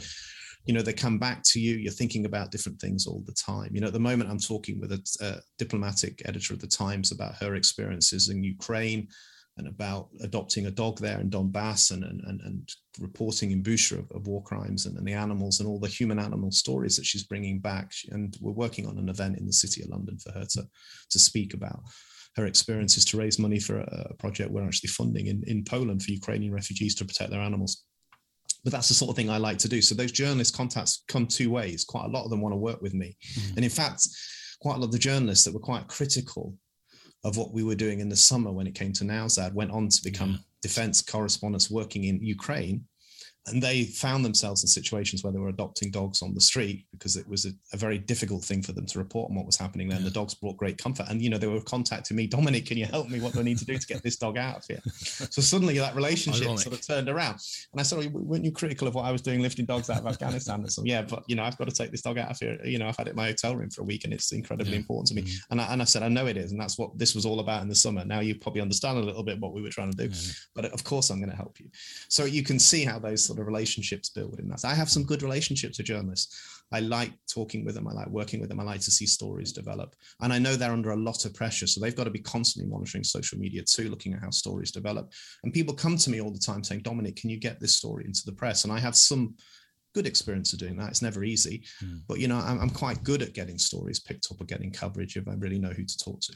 you know, they come back to you, you're thinking about different things all the time. You know, at the moment, I'm talking with a, a diplomatic editor of the Times about her experiences in Ukraine and about adopting a dog there in Donbass and, and, and, and reporting in Bucha of, of, war crimes and, and, the animals and all the human animal stories that she's bringing back. And we're working on an event in the city of London for her to, to speak about her experiences to raise money for a, a project we're actually funding in, in Poland for Ukrainian refugees to protect their animals. But that's the sort of thing I like to do. So those journalist contacts come two ways. Quite a lot of them want to work with me. Mm-hmm. And in fact, quite a lot of the journalists that were quite critical of what we were doing in the summer when it came to Nowzad went on to become yeah. defense correspondents working in Ukraine and they found themselves in situations where they were adopting dogs on the street because it was a, a very difficult thing for them to report on what was happening there. Yeah. The dogs brought great comfort, and you know they were contacting me, Dominic, can you help me? What do I need to do to get this dog out of here? so suddenly that relationship Ironic. sort of turned around, and I said, "Weren't you critical of what I was doing lifting dogs out of Afghanistan?" And so, yeah, but you know I've got to take this dog out of here. You know I've had it in my hotel room for a week, and it's incredibly yeah. important to me. Mm-hmm. And I, and I said, I know it is, and that's what this was all about in the summer. Now you probably understand a little bit what we were trying to do, but of course I'm going to help you. So you can see how those sort of relationships build in that. I have some good relationships with journalists. I like talking with them. I like working with them. I like to see stories develop. And I know they're under a lot of pressure. So they've got to be constantly monitoring social media too, looking at how stories develop. And people come to me all the time saying, Dominic, can you get this story into the press? And I have some good experience of doing that. It's never easy, mm. but you know, I'm, I'm, quite good at getting stories picked up or getting coverage if I really know who to talk to.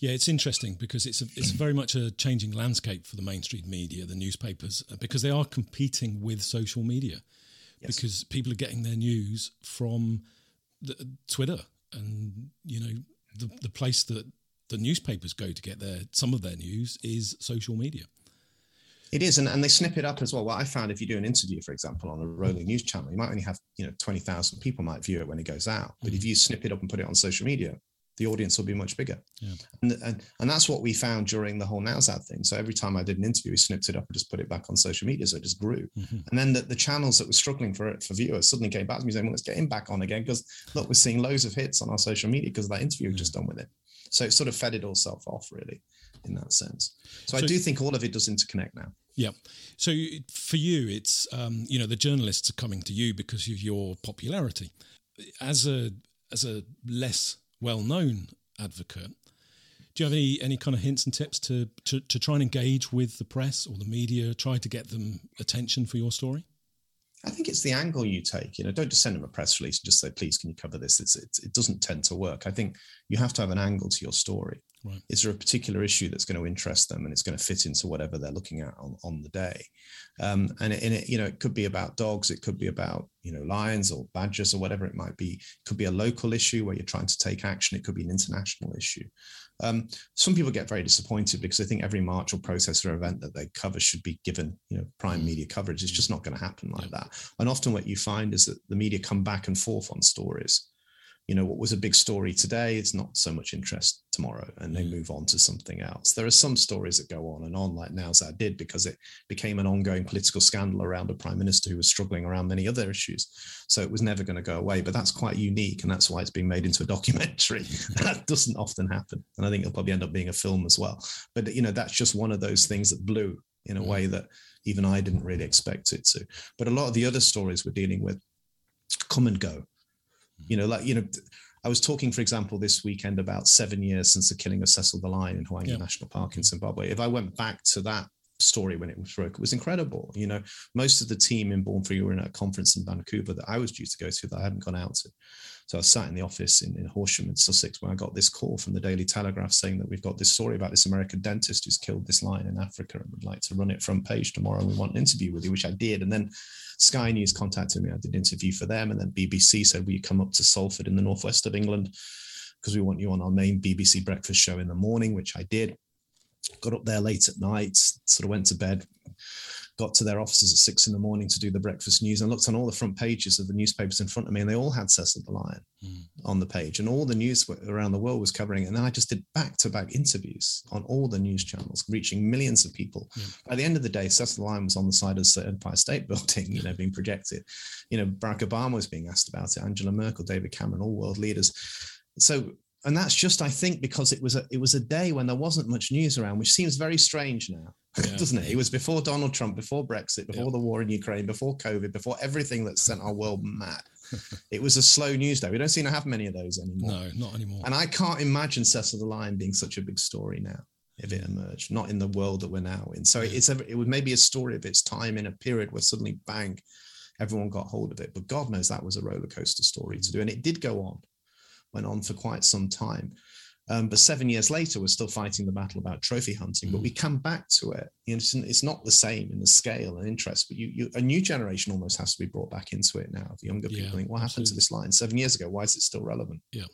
Yeah, it's interesting because it's a, it's very much a changing landscape for the mainstream media, the newspapers, uh, because they are competing with social media. Yes. Because people are getting their news from the, Twitter, and you know the the place that the newspapers go to get their some of their news is social media. It is, and, and they snip it up as well. What I found, if you do an interview, for example, on a rolling news channel, you might only have you know twenty thousand people might view it when it goes out, but mm-hmm. if you snip it up and put it on social media, the audience will be much bigger. Yeah. And, and, and that's what we found during the whole NowZad thing. So every time I did an interview, we snipped it up and just put it back on social media. So it just grew. Mm-hmm. And then the, the, channels that were struggling for it for viewers suddenly came back to me saying, well, let's get him back on again. Because look, we're seeing loads of hits on our social media because of that interview we just done with it. So it sort of fed it all self off really in that sense. So, so I do think all of it does interconnect now. Yeah. So for you, it's um, you know the journalists are coming to you because of your popularity. As a as a less well known advocate. Do you have any any kind of hints and tips to, to, to try and engage with the press or the media, try to get them attention for your story? I think it's the angle you take. You know, don't just send them a press release and just say, "Please, can you cover this?" It's, it's, it doesn't tend to work. I think you have to have an angle to your story. Right. Is there a particular issue that's going to interest them and it's going to fit into whatever they're looking at on, on the day? Um, and, it, and it, you know, it could be about dogs, it could be about you know lions or badgers or whatever it might be. It could be a local issue where you're trying to take action. It could be an international issue. Um, some people get very disappointed because they think every march or protest or event that they cover should be given, you know, prime media coverage. It's just not going to happen like that. And often what you find is that the media come back and forth on stories you know what was a big story today it's not so much interest tomorrow and they mm. move on to something else. There are some stories that go on and on like NowZad did because it became an ongoing political scandal around a prime minister who was struggling around many other issues. So it was never going to go away but that's quite unique and that's why it's being made into a documentary. That doesn't often happen and i think it'll probably end up being a film as well. But you know that's just one of those things that blew in a mm. way that even i didn't really expect it to. But a lot of the other stories we're dealing with come and go you know, like, you know, I was talking, for example, this weekend about seven years since the killing of Cecil the Lion in Hwange National Park in mm-hmm. Zimbabwe. If I went back to that story when it was broke, it was incredible. You know, most of the team in Born Free were in a conference in Vancouver that I was due to go to that I hadn't gone out to. So I sat in the office in, in Horsham in Sussex when I got this call from the Daily Telegraph saying that we've got this story about this American dentist who's killed this lion in Africa and would like to run it front page tomorrow. And we want an interview with you, which I did. And then Sky News contacted me. I did an interview for them. And then BBC said, Will you come up to Salford in the northwest of England? Because we want you on our main BBC breakfast show in the morning, which I did. Got up there late at night, sort of went to bed, got to their offices at six in the morning to do the breakfast news and looked on all the front pages of the newspapers in front of me, and they all had Cecil the Lion mm. on the page, and all the news around the world was covering it. And then I just did back to back interviews on all the news channels, reaching millions of people. Mm. By the end of the day, Cecil the Lion was on the side of the Empire State Building, you know, being projected. You know, Barack Obama was being asked about it, Angela Merkel, David Cameron, all world leaders. So and that's just I think because it was a it was a day when there wasn't much news around, which seems very strange now, yeah. doesn't it? It was before Donald Trump, before Brexit, before yeah. the war in Ukraine, before COVID, before everything that sent our world mad. it was a slow news day. We don't seem to have many of those anymore. No, not anymore. And I can't imagine Cecil the Lion being such a big story now if it mm. emerged, not in the world that we're now in. So it's a, it was maybe a story of its time in a period where suddenly bang, everyone got hold of it. But God knows that was a roller coaster story to mm. do, and it did go on went on for quite some time. Um, but seven years later, we're still fighting the battle about trophy hunting. But we mm. come back to it. You know, it's, it's, not the same in the scale and interest. But you, you, a new generation almost has to be brought back into it now. The younger people yeah, think, "What absolutely. happened to this line seven years ago? Why is it still relevant?" Yeah.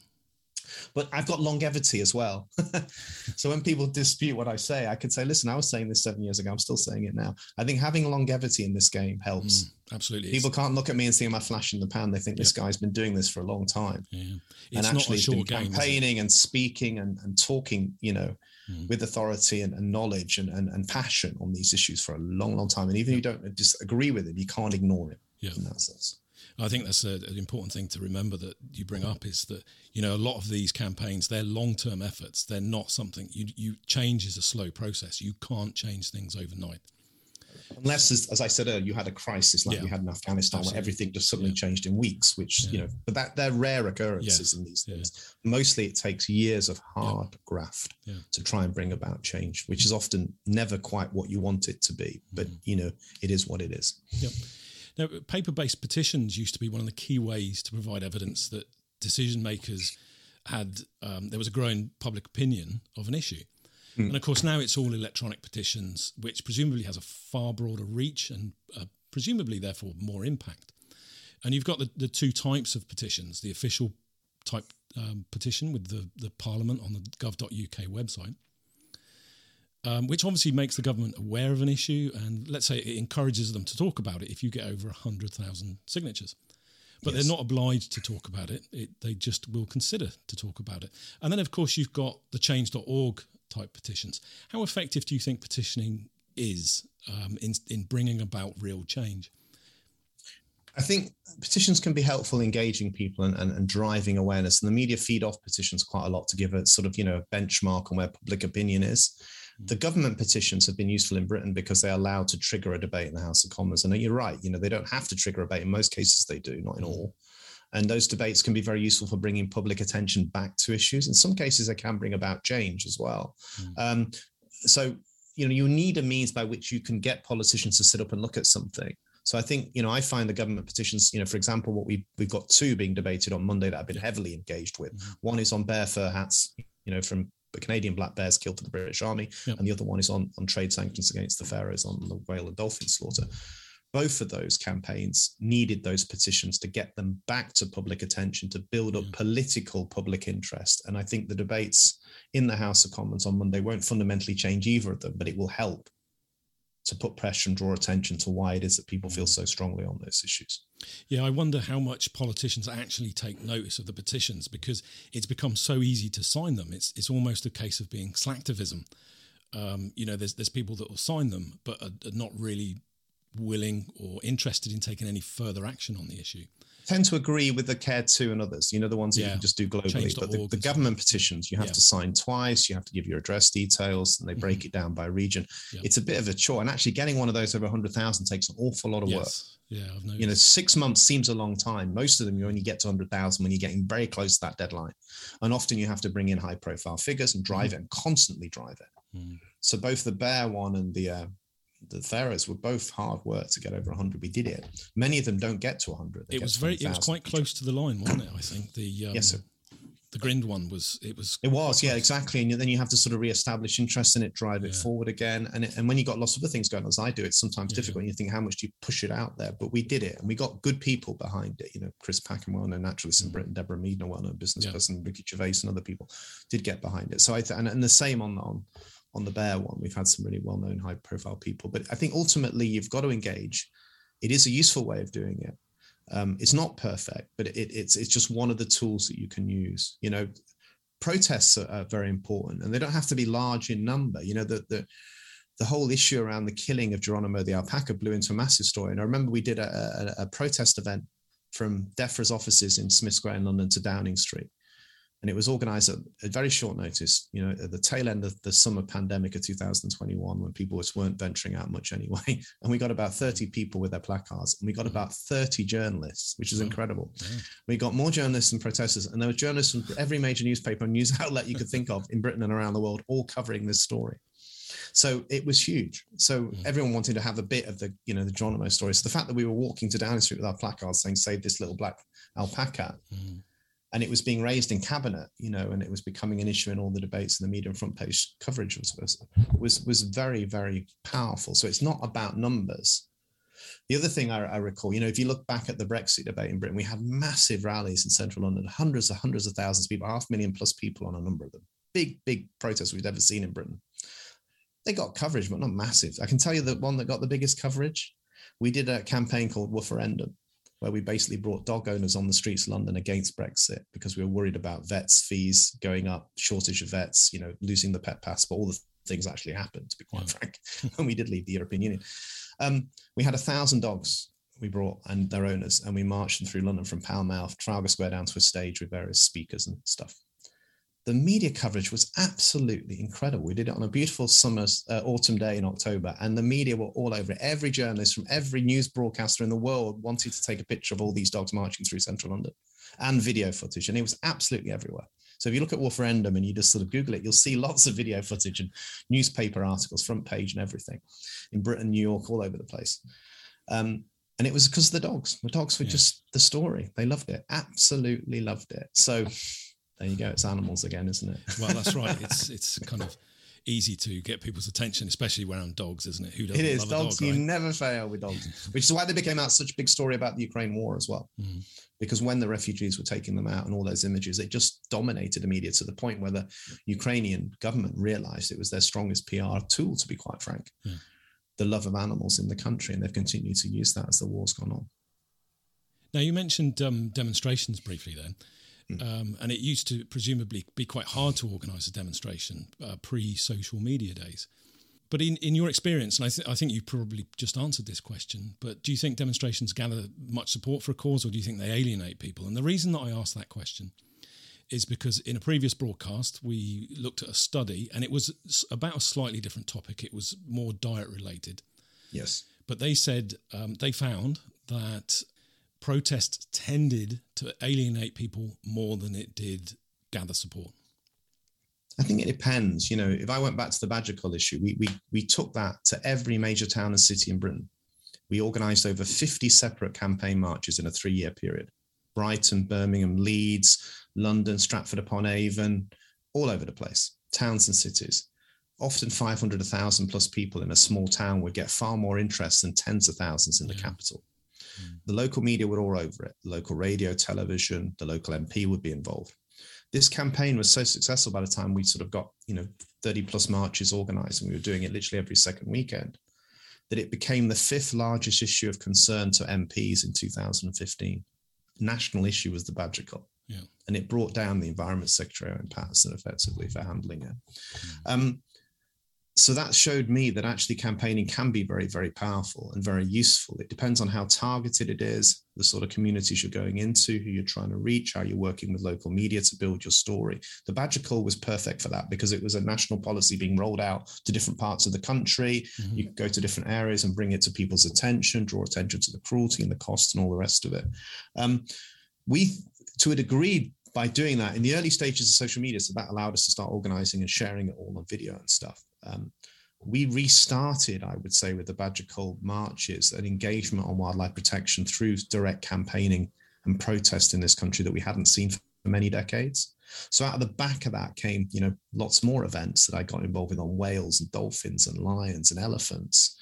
But I've got longevity as well. so when people dispute what I say, I could say, listen, I was saying this seven years ago. I'm still saying it now. I think having longevity in this game helps. Mm, absolutely. People can't look at me and see my flash in the pan. They think yeah. this guy's been doing this for a long time. Yeah. It's and actually been game, campaigning and speaking and, and talking, you know, mm. with authority and, and knowledge and, and, and, passion on these issues for a long, long time. And even if you don't disagree with him, you can't ignore it yeah. in that sense. I think that's a, an important thing to remember that you bring up is that you know a lot of these campaigns they're long term efforts. They're not something you you change is a slow process. You can't change things overnight. Unless, as, as I said earlier, you had a crisis like yeah. we had in Afghanistan, Absolutely. where everything just suddenly yeah. changed in weeks, which yeah. you know, but that they're rare occurrences in these things. Mostly, it takes years of hard graft to try and bring about change, which is often never quite what you want it to be. But mm. you know, it is what it is. Yep. Now, paper based petitions used to be one of the key ways to provide evidence that decision makers had, um, there was a growing public opinion of an issue. Mm. And of course, now it's all electronic petitions, which presumably has a far broader reach and uh, presumably, therefore, more impact. And you've got the, the two types of petitions the official type um, petition with the, the Parliament on the gov.uk website, um, which obviously makes the government aware of an issue and let's say it encourages them to talk about it if you get over 100,000 signatures. But yes. they're not obliged to talk about it. it. They just will consider to talk about it. And then, of course, you've got the change.org type petitions. How effective do you think petitioning is um, in, in bringing about real change? I think petitions can be helpful engaging people and, and, and, driving awareness. And the media feed off petitions quite a lot to give a sort of, you know, benchmark on where public opinion is. The government petitions have been useful in Britain because they allow to trigger a debate in the House of Commons. And you're right, you know, they don't have to trigger a debate. In most cases, they do, not in all. And those debates can be very useful for bringing public attention back to issues. In some cases, they can bring about change as well. Mm. Um, so, you know, you need a means by which you can get politicians to sit up and look at something. So I think, you know, I find the government petitions, you know, for example, what we we've got two being debated on Monday that I've been heavily engaged with. Mm-hmm. One is on bear fur hats, you know, from the Canadian black bears killed for the British Army, yep. and the other one is on, on trade sanctions against the Faroes on the whale and dolphin slaughter. Both of those campaigns needed those petitions to get them back to public attention, to build up political public interest. And I think the debates in the House of Commons on Monday won't fundamentally change either of them, but it will help to put pressure and draw attention to why it is that people feel so strongly on those issues. Yeah, I wonder how much politicians actually take notice of the petitions because it's become so easy to sign them. It's it's almost a case of being slacktivism. Um, you know, there's there's people that will sign them but are, are not really willing or interested in taking any further action on the issue tend to agree with the Care2 and others, you know, the ones that yeah. you can just do globally. But the, the government petitions, you have yeah. to sign twice, you have to give your address details, and they break mm-hmm. it down by region. Yeah. It's a bit of a chore. And actually, getting one of those over 100,000 takes an awful lot of yes. work. Yeah, I've noticed. You know, six months seems a long time. Most of them, you only get to 100,000 when you're getting very close to that deadline. And often you have to bring in high profile figures and drive mm. it and constantly drive it. Mm. So both the Bear one and the uh, the Faroes were both hard work to get over 100. We did it. Many of them don't get to 100. They it was very, it was quite close to the line, wasn't it? I think the um, yes, sir. The Grind one was it was it was yeah exactly and then you have to sort of re-establish interest in it drive it yeah. forward again and it, and when you got lots of other things going on as I do it's sometimes yeah. difficult and you think how much do you push it out there but we did it and we got good people behind it you know Chris Packham well known naturalist in mm. Britain Deborah Meaden well known business person Ricky Gervais and other people did get behind it so I th- and, and the same on on on the bear one we've had some really well-known high profile people. But i think ultimately you've got to engage. It is a useful way of doing it. Um, it's not perfect but it, it's it's just one of the tools that you can use. You know protests are, are, very important and they don't have to be large in number. You know the, the the whole issue around the killing of Geronimo the alpaca blew into a massive story. And i remember we did a, a, a protest event from DEFRA's offices in Smith Square in London to Downing Street and it was organized at a very short notice, you know, at the tail end of the summer pandemic of 2021, when people just weren't venturing out much anyway. And we got about 30 people with their placards, and we got mm. about 30 journalists, which is incredible. Yeah. We got more journalists and protesters, and there were journalists from every major newspaper and news outlet you could think of in Britain and around the world, all covering this story. So it was huge. So mm. everyone wanted to have a bit of the, you know, the Geronimo story. So the fact that we were walking to Downing Street with our placards saying "Save this little black alpaca," mm and it was being raised in cabinet, you know, and it was becoming an issue in all the debates and the media and front page coverage was was was, very very powerful. So it's not about numbers, The other thing I, I, recall, you know, if you look back at the Brexit debate in Britain, we had massive rallies in central London, hundreds of hundreds of thousands of people, half a million plus people on a number of them. Big, big protests we've ever seen in Britain. They got coverage, but not massive. I can tell you the one that got the biggest coverage. We did a campaign called Wooferendum, where we basically brought dog owners on the streets of London against Brexit because we were worried about vets fees going up, shortage of vets, you know, losing the pet passport, all the things actually happened, to be quite frank, when we did leave the European Union. Um, we had a thousand dogs we brought and their owners, and we marched them through London from Pall Mall, Trafalgar Square down to a stage with various speakers and stuff. The media coverage was absolutely incredible. We did it on a beautiful summer, uh, autumn day in October, and the media were all over it. Every journalist from every news broadcaster in the world wanted to take a picture of all these dogs marching through central London and video footage, and it was absolutely everywhere. So if you look at Wooferendum and you just sort of Google it, you'll see lots of video footage and newspaper articles, front page and everything in Britain, New York, all over the place. Um, and it was because of the dogs. The dogs were yeah. just the story. They loved it, absolutely loved it. So there you go. It's animals again, isn't it? Well, that's right. It's it's kind of easy to get people's attention, especially around dogs, isn't it? Who doesn't? It is dogs. Dog, you right? never fail with dogs, which is why they became out such a big story about the Ukraine war as well. Mm. Because when the refugees were taking them out and all those images, it just dominated the media to the point where the Ukrainian government realized it was their strongest PR tool, to be quite frank. Yeah. The love of animals in the country, and they've continued to use that as the war's gone on. Now, you mentioned um, demonstrations briefly then. Hmm. Um, and it used to presumably be quite hard to organise a demonstration uh, pre social media days. But in, in your experience, and I, th- I think you probably just answered this question, but do you think demonstrations gather much support for a cause or do you think they alienate people? And the reason that I asked that question is because in a previous broadcast, we looked at a study and it was about a slightly different topic. It was more diet related. Yes. But they said um, they found that protests tended to alienate people more than it did gather support? I think it depends. You know, if I went back to the Badger Cull issue, we, we, we took that to every major town and city in Britain. We organised over 50 separate campaign marches in a three year period Brighton, Birmingham, Leeds, London, Stratford upon Avon, all over the place, towns and cities. Often 500, 1,000 plus people in a small town would get far more interest than tens of thousands in the capital. The local media were all over it. The local radio, television, the local MP would be involved. This campaign was so successful by the time we sort of got, you know, 30 plus marches organized, and we were doing it literally every second weekend, that it became the fifth largest issue of concern to MPs in 2015. National issue was the Badger Cull. Yeah. And it brought down the Environment Secretary, Owen Paterson, effectively for handling it. Mm. Um, so that showed me that actually campaigning can be very very powerful and very useful. It depends on how targeted it is the sort of communities you're going into who you're trying to reach how you're working with local media to build your story. The badger cull was perfect for that because it was a national policy being rolled out to different parts of the country. Mm-hmm. you could go to different areas and bring it to people's attention draw attention to the cruelty and the cost and all the rest of it. Um, we to a degree by doing that in the early stages of social media so that allowed us to start organizing and sharing it all on video and stuff um, we restarted, I would say, with the Badger Cull marches, an engagement on wildlife protection through direct campaigning and protest in this country that we hadn't seen for many decades. So out of the back of that came, you know, lots more events that I got involved with on whales and dolphins and lions and elephants.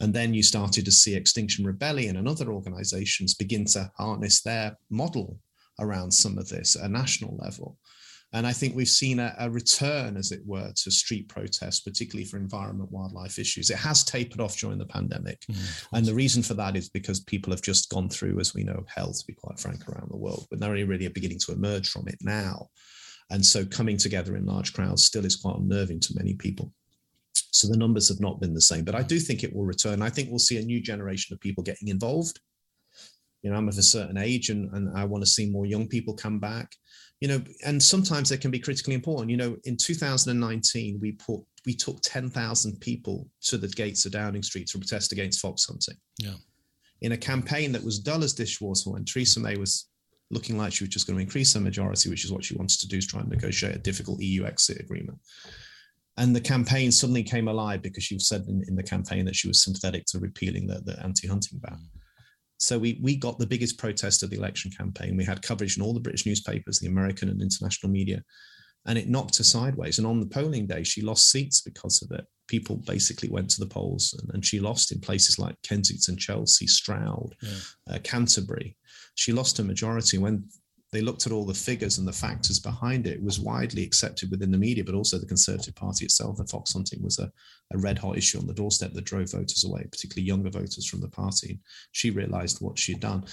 And then you started to see Extinction Rebellion and other organizations begin to harness their model around some of this at a national level. And I think we've seen a, a, return, as it were, to street protests, particularly for environment, wildlife issues. It has tapered off during the pandemic. Mm, and the reason for that is because people have just gone through, as we know, hell, to be quite frank, around the world. But they're only really beginning to emerge from it now. And so coming together in large crowds still is quite unnerving to many people. So the numbers have not been the same. But I do think it will return. I think we'll see a new generation of people getting involved. You know, I'm of a certain age and, and I want to see more young people come back you know, and sometimes they can be critically important. You know, in 2019, we put we took 10,000 people to the gates of Downing Street to protest against fox hunting. Yeah. In a campaign that was dull as dishwater when Theresa May was looking like she was just going to increase her majority, which is what she wanted to do, is try and negotiate a difficult EU exit agreement. And the campaign suddenly came alive because she said in, in the campaign that she was sympathetic to repealing the, the anti-hunting ban. Mm. So we we got the biggest protest of the election campaign. We had coverage in all the British newspapers, the American and international media, and it knocked her sideways. And on the polling day, she lost seats because of it. people basically went to the polls and, and she lost in places like Kensington, Chelsea, Stroud, yeah. uh, Canterbury. She lost a majority when they looked at all the figures and the factors behind it. it. was widely accepted within the media, but also the Conservative Party itself. The fox hunting was a, a red hot issue on the doorstep that drove voters away, particularly younger voters from the party. She realized what she'd done.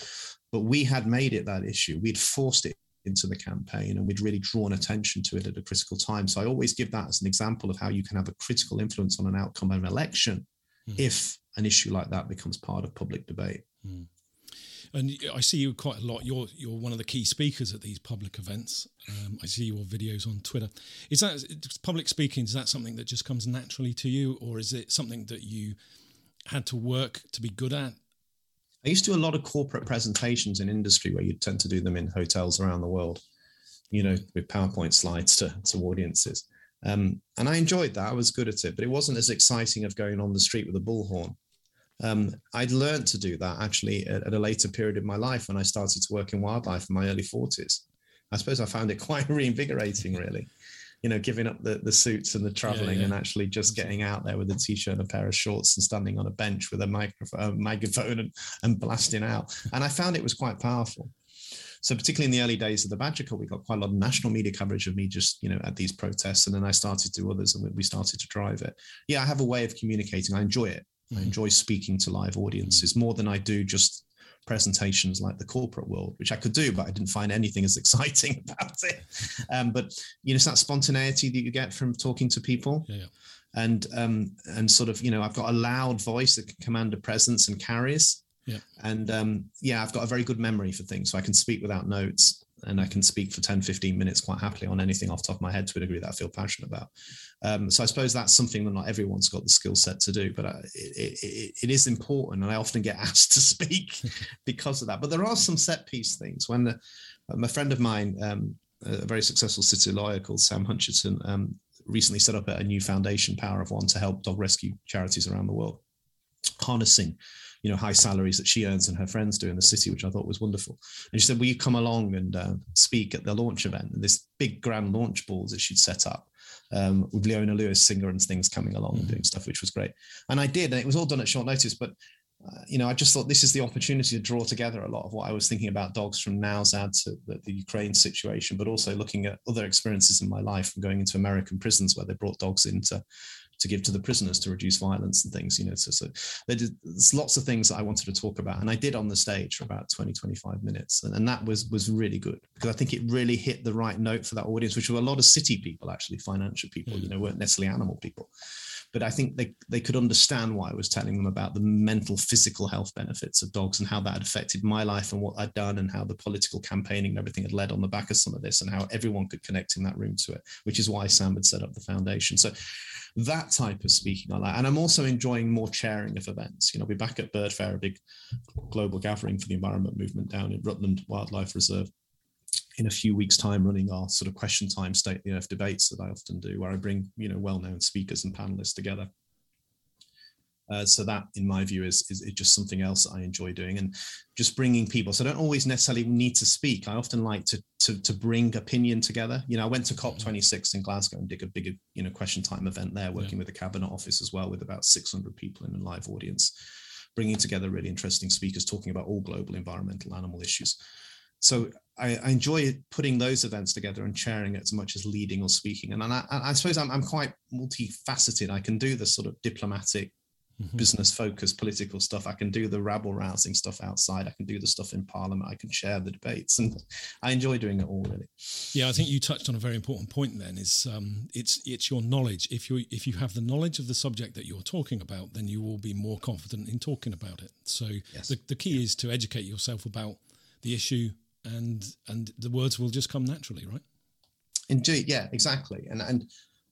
But we had made it that issue. We'd forced it into the campaign and we'd really drawn attention to it at a critical time. So I always give that as an example of how you can have a critical influence on an outcome of an election mm. if an issue like that becomes part of public debate. Mm. And I see you quite a lot. You're you're one of the key speakers at these public events. Um, I see your videos on Twitter. Is that public speaking? Is that something that just comes naturally to you, or is it something that you had to work to be good at? I used to do a lot of corporate presentations in industry where you tend to do them in hotels around the world, you know, with PowerPoint slides to, to audiences. Um, and I enjoyed that. I was good at it, but it wasn't as exciting of going on the street with a bullhorn. Um, I'd learned to do that actually at, at, a later period of my life when I started to work in wildlife in my early 40s. I suppose I found it quite reinvigorating, really you know, giving up the, the suits and the traveling yeah, yeah. and actually just getting out there with a t-shirt and a pair of shorts and standing on a bench with a microphone, a megaphone and, and blasting out. And I found it was quite powerful. So particularly in the early days of the Badger Cull, we got quite a lot of national media coverage of me just, you know, at these protests. And then I started to do others and we started to drive it. Yeah, I have a way of communicating. I enjoy it. Mm-hmm. I enjoy speaking to live audiences mm-hmm. more than I do just presentations like the corporate world, which I could do, but I didn't find anything as exciting about it. Um, but you know, it's that spontaneity that you get from talking to people. Yeah, yeah. And um, and sort of, you know, I've got a loud voice that can command a presence and carries. Yeah. And um, yeah, I've got a very good memory for things. So I can speak without notes and I can speak for 10, 15 minutes quite happily on anything off the top of my head to a degree that I feel passionate about. Um, so I suppose that's something that not everyone's got the skill set to do, but uh, it, it, it is important. And I often get asked to speak because of that. But there are some set piece things. When the, um, a friend of mine, um, a very successful city lawyer called Sam Huncherton, um, recently set up a new foundation, Power of One, to help dog rescue charities around the world, harnessing you know high salaries that she earns and her friends do in the city, which I thought was wonderful. And she said, "Will you come along and uh, speak at the launch event?" And this big grand launch balls that she'd set up um, with Leona Lewis, singer and things coming along mm-hmm. and doing stuff, which was great. And I did, and it was all done at short notice, but. Uh, you know, I just thought this is the opportunity to draw together a lot of what I was thinking about dogs from Nowzad to the, the Ukraine situation, but also looking at other experiences in my life and going into American prisons where they brought dogs in to to give to the prisoners to reduce violence and things you know so, so there's lots of things that i wanted to talk about and i did on the stage for about 20 25 minutes and, and that was was really good because i think it really hit the right note for that audience which were a lot of city people actually financial people mm. you know weren't necessarily animal people but I think they, they could understand why I was telling them about the mental, physical health benefits of dogs and how that had affected my life and what I'd done and how the political campaigning and everything had led on the back of some of this and how everyone could connect in that room to it, which is why Sam had set up the foundation. So that type of speaking I like. And I'm also enjoying more chairing of events. You know, we're back at Bird Fair, a big global gathering for the environment movement down in Rutland Wildlife Reserve in a few weeks' time running our sort of question time state the earth debates that I often do, where I bring you know well-known speakers and panelists together. Uh, so that, in my view, is, is, is just something else I enjoy doing, and just bringing people. So I don't always necessarily need to speak. I often like to to, to bring opinion together. You know, I went to COP26 in Glasgow and did a big you know question time event there, working yeah. with the cabinet office as well, with about 600 people in a live audience, bringing together really interesting speakers talking about all global environmental animal issues so I, I, enjoy putting those events together and chairing it as much as leading or speaking. And I, I suppose I'm, I'm, quite multifaceted. I can do the sort of diplomatic, mm-hmm. business focused, political stuff. I can do the rabble rousing stuff outside. I can do the stuff in parliament. I can chair the debates, and I enjoy doing it all really. Yeah, I think you touched on a very important point. Then is um, it's it's your knowledge. If you if you have the knowledge of the subject that you're talking about, then you will be more confident in talking about it. So yes. the, the key yeah. is to educate yourself about the issue and and the words will just come naturally, right? Indeed, yeah, exactly. And and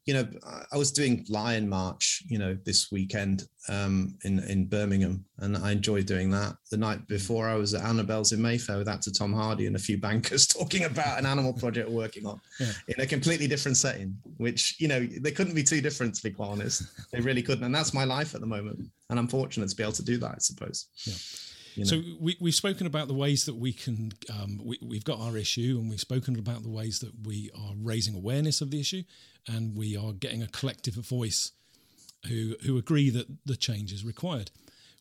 you know, I was doing Lion March, you know, this weekend um, in in Birmingham, and I enjoyed doing that. The night before, I was at Annabel's in Mayfair with actor Tom Hardy and a few bankers talking about an animal project we're working on yeah. in a completely different setting. Which you know, they couldn't be too different, to be quite honest. They really couldn't, and that's my life at the moment. And I'm fortunate to be able to do that, I suppose. Yeah. You know? So we, we've spoken about the ways that we can, um, we, we've got our issue, and we've spoken about the ways that we are raising awareness of the issue, and we are getting a collective voice who who agree that the change is required.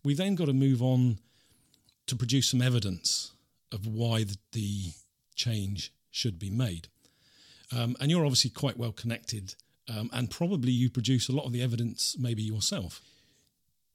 We've then got to move on to produce some evidence of why the, the change should be made. Um, and you're obviously quite well connected, um, and probably you produce a lot of the evidence maybe yourself.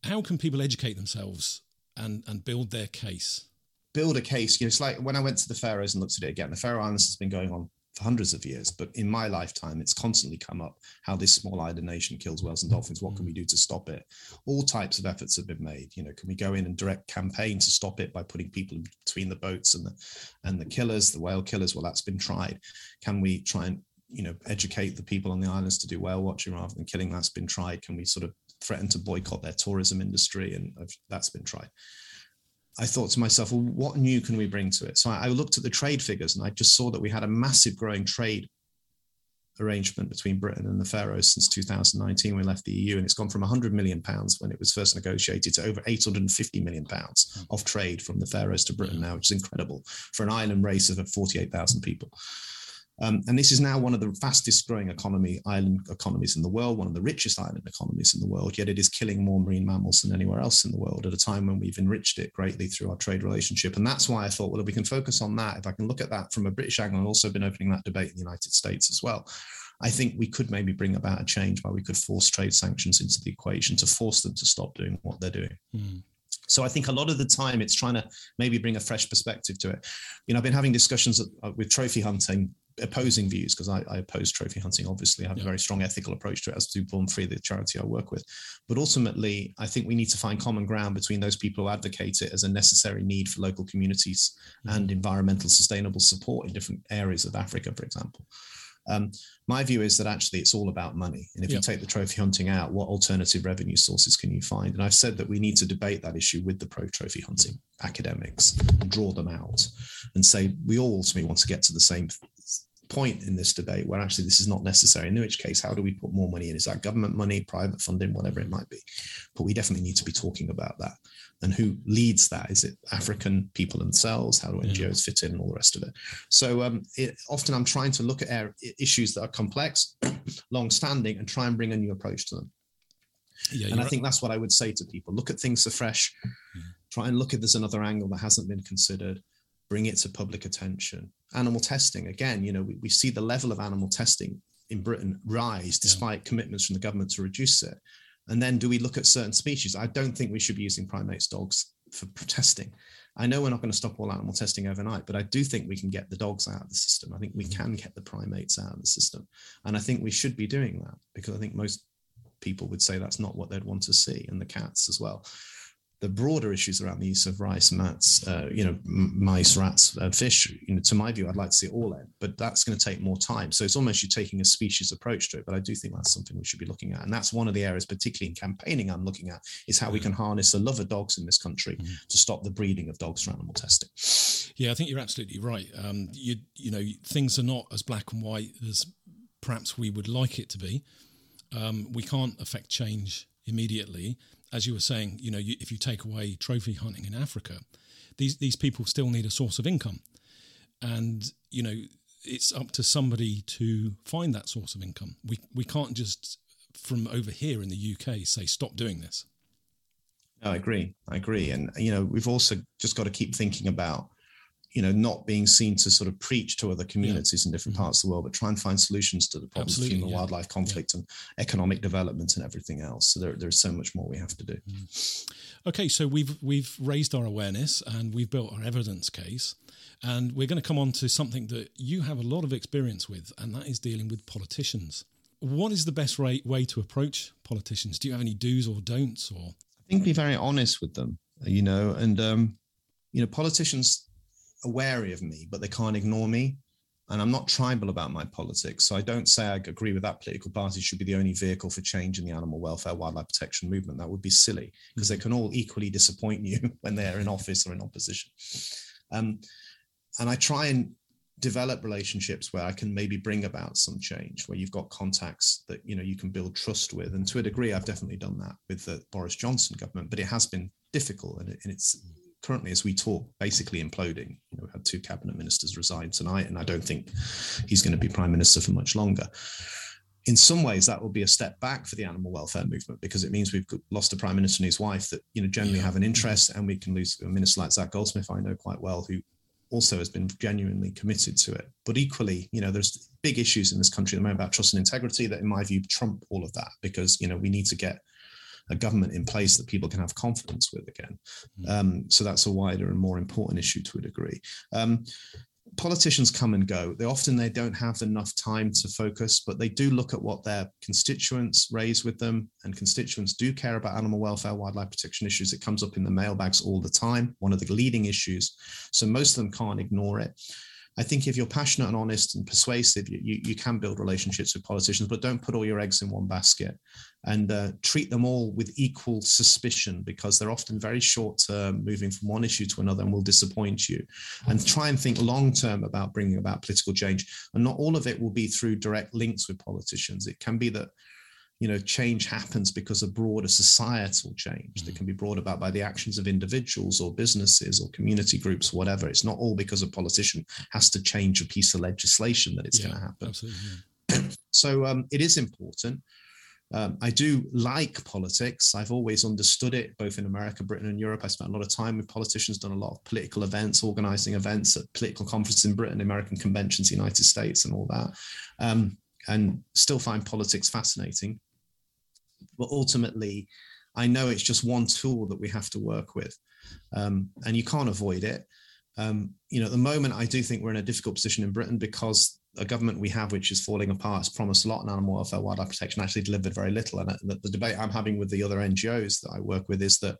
How can people educate themselves and, and build their case? Build a case. You know, it's like when I went to the Faroes and looked at it again. The Faroe Islands has been going on for hundreds of years, but in my lifetime, it's constantly come up how this small island nation kills whales and dolphins. What can we do to stop it? All types of efforts have been made. You know, can we go in and direct campaign to stop it by putting people between the boats and the and the killers, the whale killers? Well, that's been tried. Can we try and you know educate the people on the islands to do whale watching rather than killing? That's been tried. Can we sort of threaten to boycott their tourism industry? And that's been tried. I thought to myself, well, what new can we bring to it? So I, I looked at the trade figures and I just saw that we had a massive growing trade arrangement between Britain and the Faroes since 2019 when we left the EU, and it's gone from 100 million pounds when it was first negotiated to over 850 million pounds hmm. of trade from the Faroes to Britain now, which is incredible for an island race of 48,000 people. Um, and this is now one of the fastest growing economy island economies in the world, one of the richest island economies in the world. Yet it is killing more marine mammals than anywhere else in the world at a time when we've enriched it greatly through our trade relationship. And that's why I thought, well, if we can focus on that, if I can look at that from a British angle, and also been opening that debate in the United States as well. I think we could maybe bring about a change where we could force trade sanctions into the equation to force them to stop doing what they're doing. Mm. So I think a lot of the time it's trying to maybe bring a fresh perspective to it. You know, I've been having discussions uh, with trophy hunting opposing views because I, I, oppose trophy hunting. Obviously, I have yeah. a very strong ethical approach to it, as do Born Free, the charity I work with. But ultimately, I think we need to find common ground between those people who advocate it as a necessary need for local communities mm-hmm. and environmental sustainable support in different areas of Africa, for example. Um, my view is that actually it's all about money. And if you take the trophy hunting out, what alternative revenue sources can you find? And I've said that we need to debate that issue with the pro trophy hunting academics and draw them out and say we all ultimately want to get to the same point in this debate where actually this is not necessary. In which case, how do we put more money in? Is that government money, private funding, whatever it might be? But we definitely need to be talking about that. And who leads that? Is it African people themselves? How do NGOs yeah. fit in and all the rest of it? So um, it, often I'm trying to look at issues that are complex, long-standing, and try and bring a new approach to them. Yeah, and I right. think that's what I would say to people: look at things afresh. Yeah. Try and look at there's another angle that hasn't been considered bring it to public attention. Animal testing, again, you know, we, we see the level of animal testing in Britain rise despite yeah. commitments from the government to reduce it. And then do we look at certain species? I don't think we should be using primates dogs for testing. I know we're not going to stop all animal testing overnight, but I do think we can get the dogs out of the system. I think we mm-hmm. can get the primates out of the system. And I think we should be doing that because I think most people would say that's not what they'd want to see, and the cats as well the broader issues around the use of rice, mats, uh, you know, mice, rats, uh, fish, you know, to my view, I'd like to see it all in, but that's going to take more time. So it's almost you're taking a species approach to it. But I do think that's something we should be looking at, and that's one of the areas, particularly in campaigning, I'm looking at is how we can harness the love of dogs in this country mm-hmm. to stop the breeding of dogs for animal testing. Yeah, I think you're absolutely right. Um, you you know, things are not as black and white as perhaps we would like it to be. Um, we can't affect change immediately as you were saying, you know, you, if you take away trophy hunting in Africa, these these people still need a source of income, and you know, it's up to somebody to find that source of income. We we can't just from over here in the UK say stop doing this. No, I agree. I agree, and you know, we've also just got to keep thinking about you know, not being seen to sort of preach to other communities yeah. in different mm-hmm. parts of the world, but try and find solutions to the problems Absolutely, of human yeah. wildlife conflict yeah. and economic development and everything else. So there, there's so much more we have to do. Mm. Okay, so we've we've raised our awareness and we've built our evidence case, and we're going to come on to something that you have a lot of experience with, and that is dealing with politicians. What is the best way, way to approach politicians? Do you have any do's or don'ts? Or I think be very honest with them, you know, and um, you know, politicians wary of me, but they can't ignore me. And I'm not tribal about my politics. So I don't say I agree with that political party should be the only vehicle for change in the animal welfare, wildlife protection movement. That would be silly because they mm-hmm. can all equally disappoint you when they're in office or in opposition. Um, and I try and develop relationships where I can maybe bring about some change, where you've got contacts that you know you can build trust with. And to a degree, I've definitely done that with the Boris Johnson government, but it has been difficult and, it, and it's currently, as we talk, basically imploding. You know, we had two cabinet ministers resign tonight, and I don't think he's going to be prime minister for much longer. in some ways that will be a step back for the animal welfare movement because it means we've lost a prime minister and his wife that you know generally have an interest and we can lose a minister like zac goldsmith i know quite well who also has been genuinely committed to it but equally you know there's big issues in this country at the moment about trust and integrity that in my view trump all of that because you know we need to get a government in place that people can have confidence with again. Mm. Um, so that's a wider and more important issue to a degree. Um, politicians come and go. They often they don't have enough time to focus, but they do look at what their constituents raise with them, and constituents do care about animal welfare, wildlife protection issues. It comes up in the mailbags all the time, one of the leading issues. So most of them can't ignore it. I think if you're passionate and honest and persuasive, you, you, you, can build relationships with politicians, but don't put all your eggs in one basket and uh, treat them all with equal suspicion because they're often very short term, moving from one issue to another and will disappoint you. And try and think long term about bringing about political change. And not all of it will be through direct links with politicians. It can be that you know change happens because of broader societal change that mm. can be brought about by the actions of individuals or businesses or community groups whatever it's not all because a politician has to change a piece of legislation that it's yeah, going to happen absolutely, yeah. so um, it is important um, I do like politics. I've always understood it, both in America, Britain, and Europe. I spent a lot of time with politicians, done a lot of political events, organizing events at political conferences in Britain, American conventions, United States, and all that. Um, and still find politics fascinating but ultimately i know it's just one tool that we have to work with um, and you can't avoid it. Um, you know at the moment i do think we're in a difficult position in britain because a government we have which is falling apart has promised a lot in animal welfare wildlife protection actually delivered very little. And the, the debate i'm having with the other ngos that i work with is that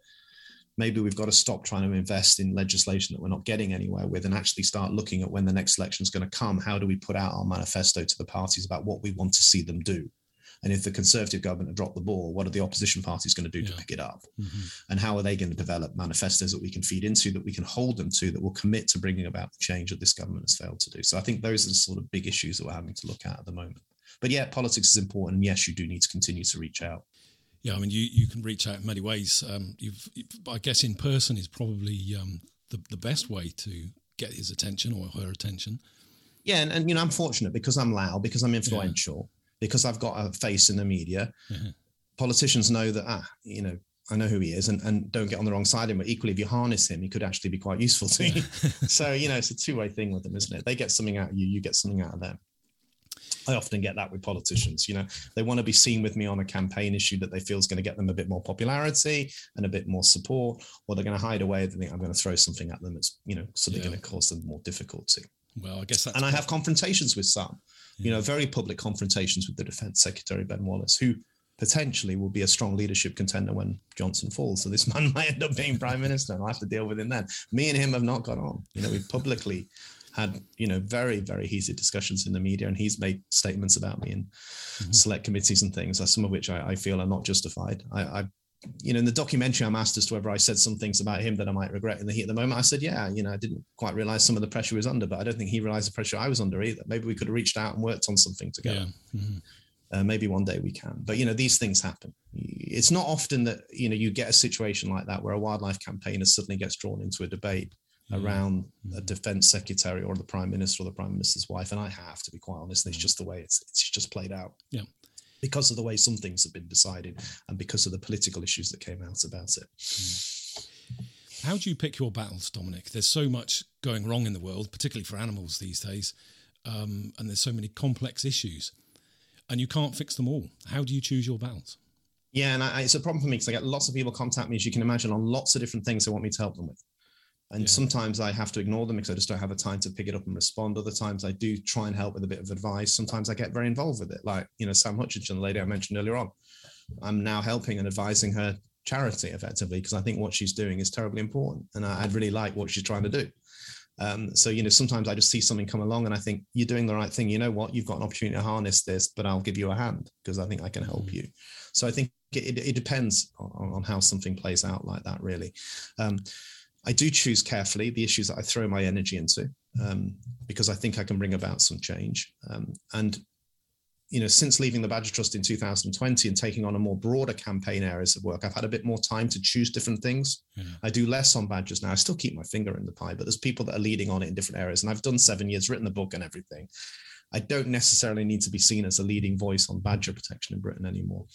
maybe we've got to stop trying to invest in legislation that we're not getting anywhere with and actually start looking at when the next election is going to come. How do we put out our manifesto to the parties about what we want to see them do and if the Conservative government have dropped the ball, what are the opposition parties going to do yeah. to pick it up? Mm-hmm. And how are they going to develop manifestos that we can feed into, that we can hold them to, that will commit to bringing about the change that this government has failed to do? So I think those are the sort of big issues that we're having to look at at the moment. But yeah, politics is important. And yes, you do need to continue to reach out. Yeah, I mean, you, you can reach out in many ways. Um, you've, I guess in person is probably um, the, the best way to get his attention or her attention. Yeah, and, and you know, I'm fortunate because I'm loud, because I'm influential because I've got a face in the media. Mm-hmm. Politicians know that, ah, you know, I know who he is and, and don't get on the wrong side of him. But equally, if you harness him, he could actually be quite useful to you. so, you know, it's a two way thing with them, isn't it? They get something out of you, you get something out of them. I often get that with politicians. You know, they want to be seen with me on a campaign issue that they feel is going to get them a bit more popularity and a bit more support, or they're going to hide away. They think I'm going to throw something at them that's, you know, suddenly yeah. going to cause them more difficulty. Well, I guess that's and I have confrontations with some you know, very public confrontations with the Defence Secretary Ben Wallace, who potentially will be a strong leadership contender when Johnson falls. So this man might end up being prime minister, and I'll have to deal with him then. Me and him have not got on. You know, we've publicly had you know very very heated discussions in the media, and he's made statements about me in mm-hmm. select committees and things, some of which I, I feel are not justified. I, I you know, in the documentary, I'm asked as to whether I said some things about him that I might regret in the heat of the moment. I said, yeah, you know, I didn't quite realize some of the pressure he was under, but I don't think he realized the pressure I was under either. Maybe we could have reached out and worked on something together. Yeah. Mm-hmm. Uh, maybe one day we can. But you know, these things happen. It's not often that you know you get a situation like that where a wildlife campaigner suddenly gets drawn into a debate mm-hmm. around a defense secretary or the prime minister or the prime minister's wife. And I have to be quite honest, it's mm. just the way it's it's just played out. Yeah because of the way some things have been decided and because of the political issues that came out about it. How do you pick your battles, Dominic? There's so much going wrong in the world, particularly for animals these days, um, and there's so many complex issues, and you can't fix them all. How do you choose your battles? Yeah, and I, it's a problem for me because I get lots of people contact me, as you can imagine, on lots of different things they want me to help them with. And yeah. sometimes I have to ignore them because I just don't have the time to pick it up and respond. Other times I do try and help with a bit of advice. Sometimes I get very involved with it. Like, you know, Sam Hutchinson, the lady I mentioned earlier on. I'm now helping and advising her charity effectively because I think what she's doing is terribly important. And I, would really like what she's trying to do. Um, so, you know, sometimes I just see something come along and I think you're doing the right thing. You know what? You've got an opportunity to harness this, but I'll give you a hand because I think I can help mm. you. So I think it, it depends on, on, how something plays out like that, really. Um, I do choose carefully the issues that I throw my energy into um, because I think I can bring about some change. Um, and you know, since leaving the Badger Trust in 2020 and taking on a more broader campaign areas of work, I've had a bit more time to choose different things. Yeah. I do less on badgers now. I still keep my finger in the pie, but there's people that are leading on it in different areas. And I've done seven years, written the book and everything. I don't necessarily need to be seen as a leading voice on badger protection in Britain anymore.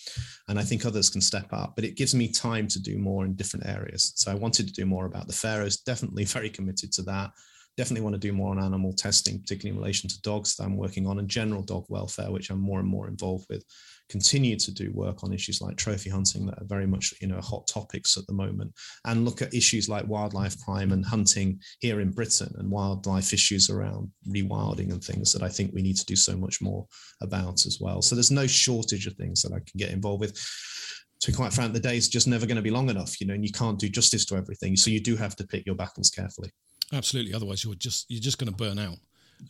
And I think others can step up, but it gives me time to do more in different areas. So I wanted to do more about the Faroes, definitely very committed to that. Definitely want to do more on animal testing, particularly in relation to dogs that I'm working on and general dog welfare, which I'm more and more involved with continue to do work on issues like trophy hunting that are very much you know hot topics at the moment and look at issues like wildlife crime and hunting here in britain and wildlife issues around rewilding and things that i think we need to do so much more about as well. So there's no shortage of things that i can get involved with. To be quite frank the day is just never going to be long enough you know and you can't do justice to everything. So you do have to pick your battles carefully. Absolutely otherwise you're just you're just going to burn out.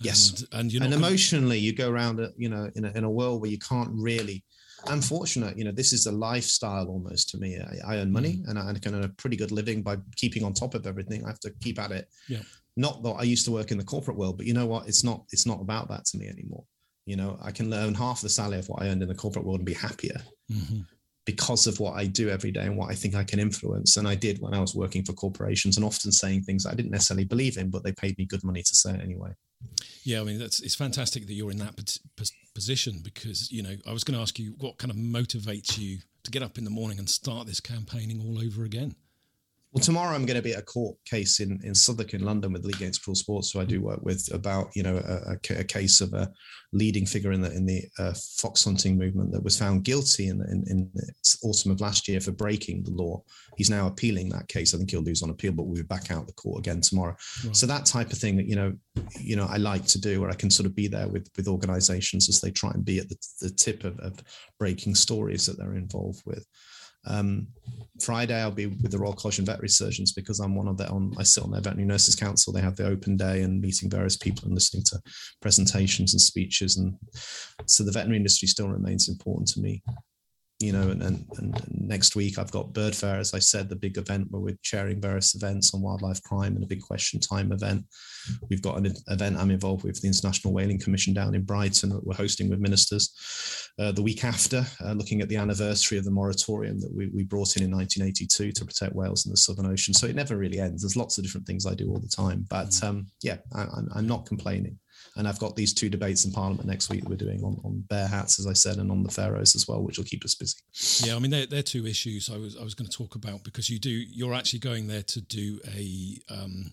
Yes, and, and, and emotionally, you go around, uh, you know, in a, in a world where you can't really I'm fortunate, you know, this is a lifestyle almost to me. I, I earn money mm. and I can earn a pretty good living by keeping on top of everything. I have to keep at it. Yeah. Not that I used to work in the corporate world, but you know what? It's not, it's not about that to me anymore. You know, I can earn half the salary of what I earned in the corporate world and be happier mm-hmm. because of what I do every day and what I think I can influence. And I did when I was working for corporations and often saying things I didn't necessarily believe in, but they paid me good money to say it anyway. Yeah, I mean that's it's fantastic that you're in that position because you know I was going to ask you what kind of motivates you to get up in the morning and start this campaigning all over again. Well, tomorrow I'm going to be at a court case in, in Southwark in London with League Against Cruel Sports, who I do work with about you know a, a case of a leading figure in the in the uh, fox hunting movement that was found guilty in, in, in the autumn of last year for breaking the law. He's now appealing that case. I think he'll lose on appeal, but we'll be back out the court again tomorrow. Right. So that type of thing that you know you know I like to do, where I can sort of be there with with organisations as they try and be at the, the tip of, of breaking stories that they're involved with. Um, Friday, I'll be with the Royal College and Veterinary Surgeons because I'm one of their on. I sit on their Veterinary Nurses Council. They have the open day and meeting various people and listening to presentations and speeches. And so the veterinary industry still remains important to me you know, and, and, and next week I've got Bird Fair, as I said, the big event where we're chairing various events on wildlife crime and a big question time event. We've got an event I'm involved with the International Whaling Commission down in Brighton that we're hosting with ministers. Uh, the week after, uh, looking at the anniversary of the moratorium that we, we brought in in 1982 to protect whales in the Southern Ocean. So it never really ends. There's lots of different things I do all the time, but mm. um, yeah, I, I'm, I'm not complaining. And I've got these two debates in Parliament next week that we're doing on, on bear hats, as I said, and on the Faroes as well, which will keep us busy. Yeah, I mean, they're, they're two issues I was I was going to talk about because you do you're actually going there to do a um,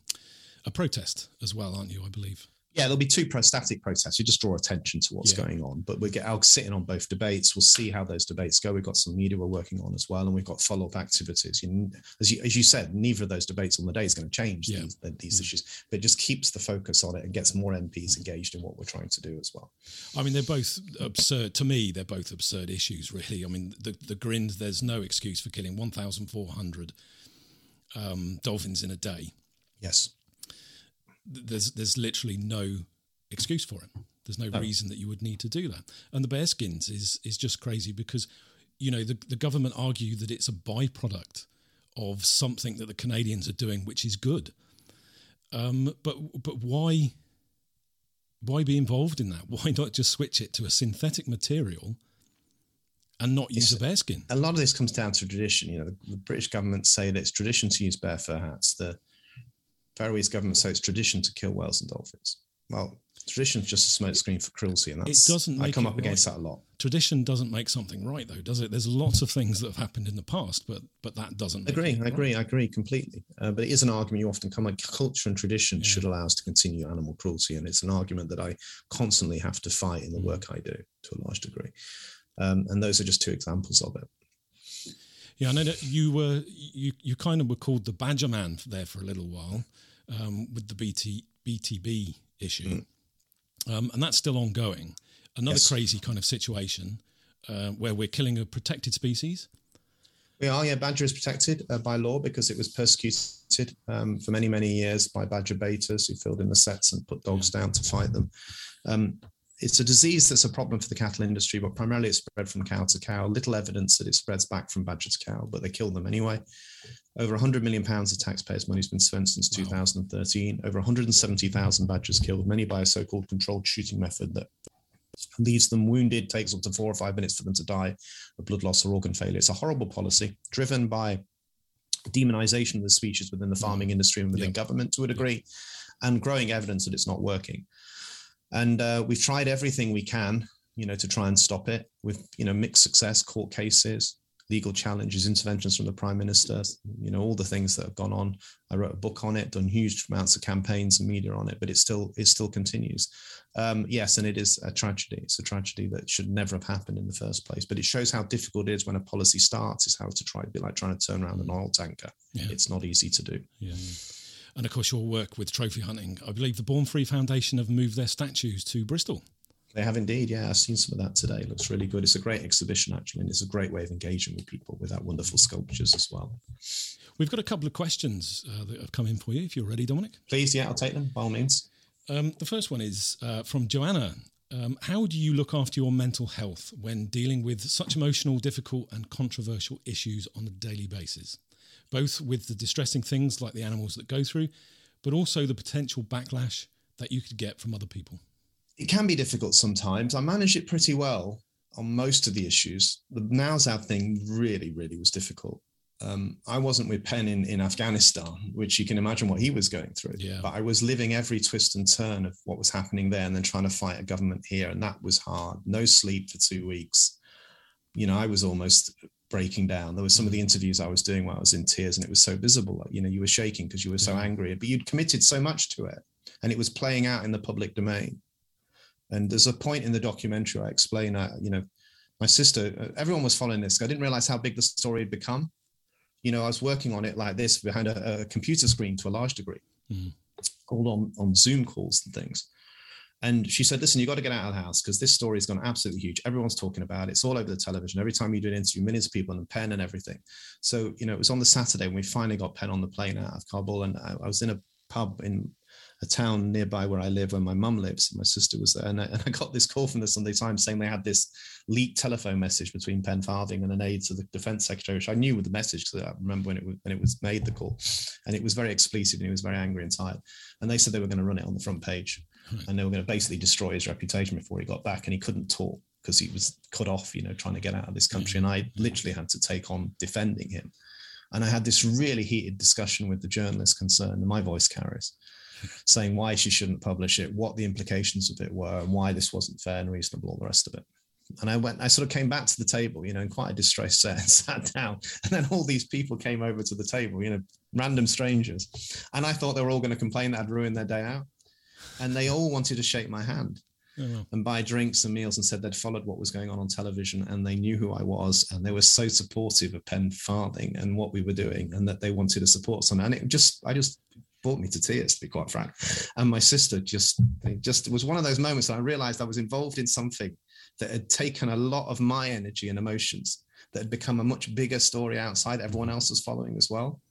a protest as well, aren't you? I believe. Yeah, there'll be two pro-static protests. You just draw attention to what's yeah. going on. But we get I'll sitting on both debates. We'll see how those debates go. We've got some media we're working on as well, and we've got follow-up activities. You as you as you said, neither of those debates on the day is going to change yeah. these, these issues, but it just keeps the focus on it and gets more MPs engaged in what we're trying to do as well. I mean, they're both absurd to me. They're both absurd issues, really. I mean, the the grind. There's no excuse for killing 1,400 um, dolphins in a day. Yes there's there's literally no excuse for it. There's no oh. reason that you would need to do that. And the bearskins is is just crazy because you know the the government argue that it's a byproduct of something that the Canadians are doing, which is good. Um, but but why why be involved in that? Why not just switch it to a synthetic material? and not use it's, a bearskin. A lot of this comes down to tradition. You know, the, the, British government say that it's tradition to use bear fur hats. The Faroese government say it's tradition to kill whales and dolphins. Well, tradition is just a smokescreen for cruelty, and that's it doesn't. I come up right. against that a lot. Tradition doesn't make something right, though, does it? There's lots of things that have happened in the past, but but that doesn't. I agree. I agree. I agree completely. Uh, but it is an argument you often come like culture and tradition yeah. should allow us to continue animal cruelty, and it's an argument that I constantly have to fight in the mm. work I do to a large degree. Um, and those are just two examples of it. Yeah, I know that you were you you kind of were called the Badger Man there for a little while um, with the BT, BTB issue. Mm. Um, and that's still ongoing. Another yes. crazy kind of situation uh, where we're killing a protected species. We are, yeah. Badger is protected uh, by law because it was persecuted um, for many, many years by badger baiters who filled in the setts and put dogs yeah. down to fight them. Um, it's a disease that's a problem for the cattle industry, but primarily it's spread from cow to cow. Little evidence that it spreads back from badger to cow, but they kill them anyway. Over 100 million pounds of taxpayers' money has been spent since wow. 2013. Over 170,000 badgers killed, many by a so-called controlled shooting method that leaves them wounded, takes up to four or five minutes for them to die of blood loss or organ failure. It's a horrible policy driven by demonization of the species within the farming mm. industry and within government to a degree, and growing evidence that it's not working. And uh, we've tried everything we can, you know, to try and stop it with you know mixed success, court cases, legal challenges, interventions from the prime minister, you know, all the things that have gone on. I wrote a book on it, done huge amounts of campaigns and media on it, but it still it still continues. Um, yes, and it is a tragedy. It's a tragedy that should never have happened in the first place. But it shows how difficult it is when a policy starts. Is how to try to be like trying to turn around an oil tanker. Yeah. It's not easy to do. Yeah. And of course, your work with trophy hunting. I believe the Born Free Foundation have moved their statues to Bristol. They have indeed. Yeah, I've seen some of that today. It looks really good. It's a great exhibition, actually, and it's a great way of engaging with people with that wonderful sculptures as well. We've got a couple of questions uh, that have come in for you. If you're ready, Dominic. Please, yeah, I'll take them by all means. Um, the first one is uh, from Joanna. Um, how do you look after your mental health when dealing with such emotional, difficult, and controversial issues on a daily basis? Both with the distressing things like the animals that go through, but also the potential backlash that you could get from other people it can be difficult sometimes. I manage it pretty well on most of the issues. The Nowzad thing really, really was difficult. Um, I wasn't with Pen in, in Afghanistan, which you can imagine what he was going through. Yeah. But I was living every twist and turn of what was happening there and then trying to fight a government here. And that was hard. No sleep for two weeks. You know, I was almost breaking down. There were some of the interviews I was doing while I was in tears, and it was so visible. Like, you know, you were shaking because you were so yeah. angry, but you'd committed so much to it. And it was playing out in the public domain. And there's a point in the documentary I explain, uh, you know, my sister, uh, everyone was following this. I didn't realize how big the story had become. You know, I was working on it like this behind a, a computer screen to a large degree, mm. all on, on Zoom calls and things. And she said, listen, you've got to get out of the house because this story has gone absolutely huge. Everyone's talking about it. It's all over the television. Every time you do an interview, millions of people and Pen and everything. So, you know, it was on the Saturday when we finally got Pen on the plane out of Kabul. And I, I was in a pub in a town nearby where I live, where my mum lives. My sister was there, and I, and I, got this call from the Sunday Times saying they had this leaked telephone message between Pen Farthing and an aide to the Defence Secretary, which I knew with the message because I remember when it was when it was made the call, and it was very expletive and he was very angry and tired. And they said they were going to run it on the front page, and they were going to basically destroy his reputation before he got back, and he couldn't talk because he was cut off, you know, trying to get out of this country, mm. and I literally had to take on defending him. And I had this really heated discussion with the journalist concerned, and my voice carries saying why she shouldn't publish it, what the implications of it were, and why this wasn't fair and reasonable, all the rest of it. And I went, I sort of came back to the table, you know, in quite a distressed set and sat down. And then all these people came over to the table, you know, random strangers. And I thought they were all going to complain that I'd ruined their day out. And they all wanted to shake my hand. Oh, and buy drinks and meals and said they'd followed what was going on on television and they knew who I was and they were so supportive of Pen Farthing and what we were doing and that they wanted to support someone. And it just, I just brought me to tears, to be quite frank. And my sister just, just it was one of those moments that I realized I was involved in something that had taken a lot of my energy and emotions that had become a much bigger story outside everyone else was following as well.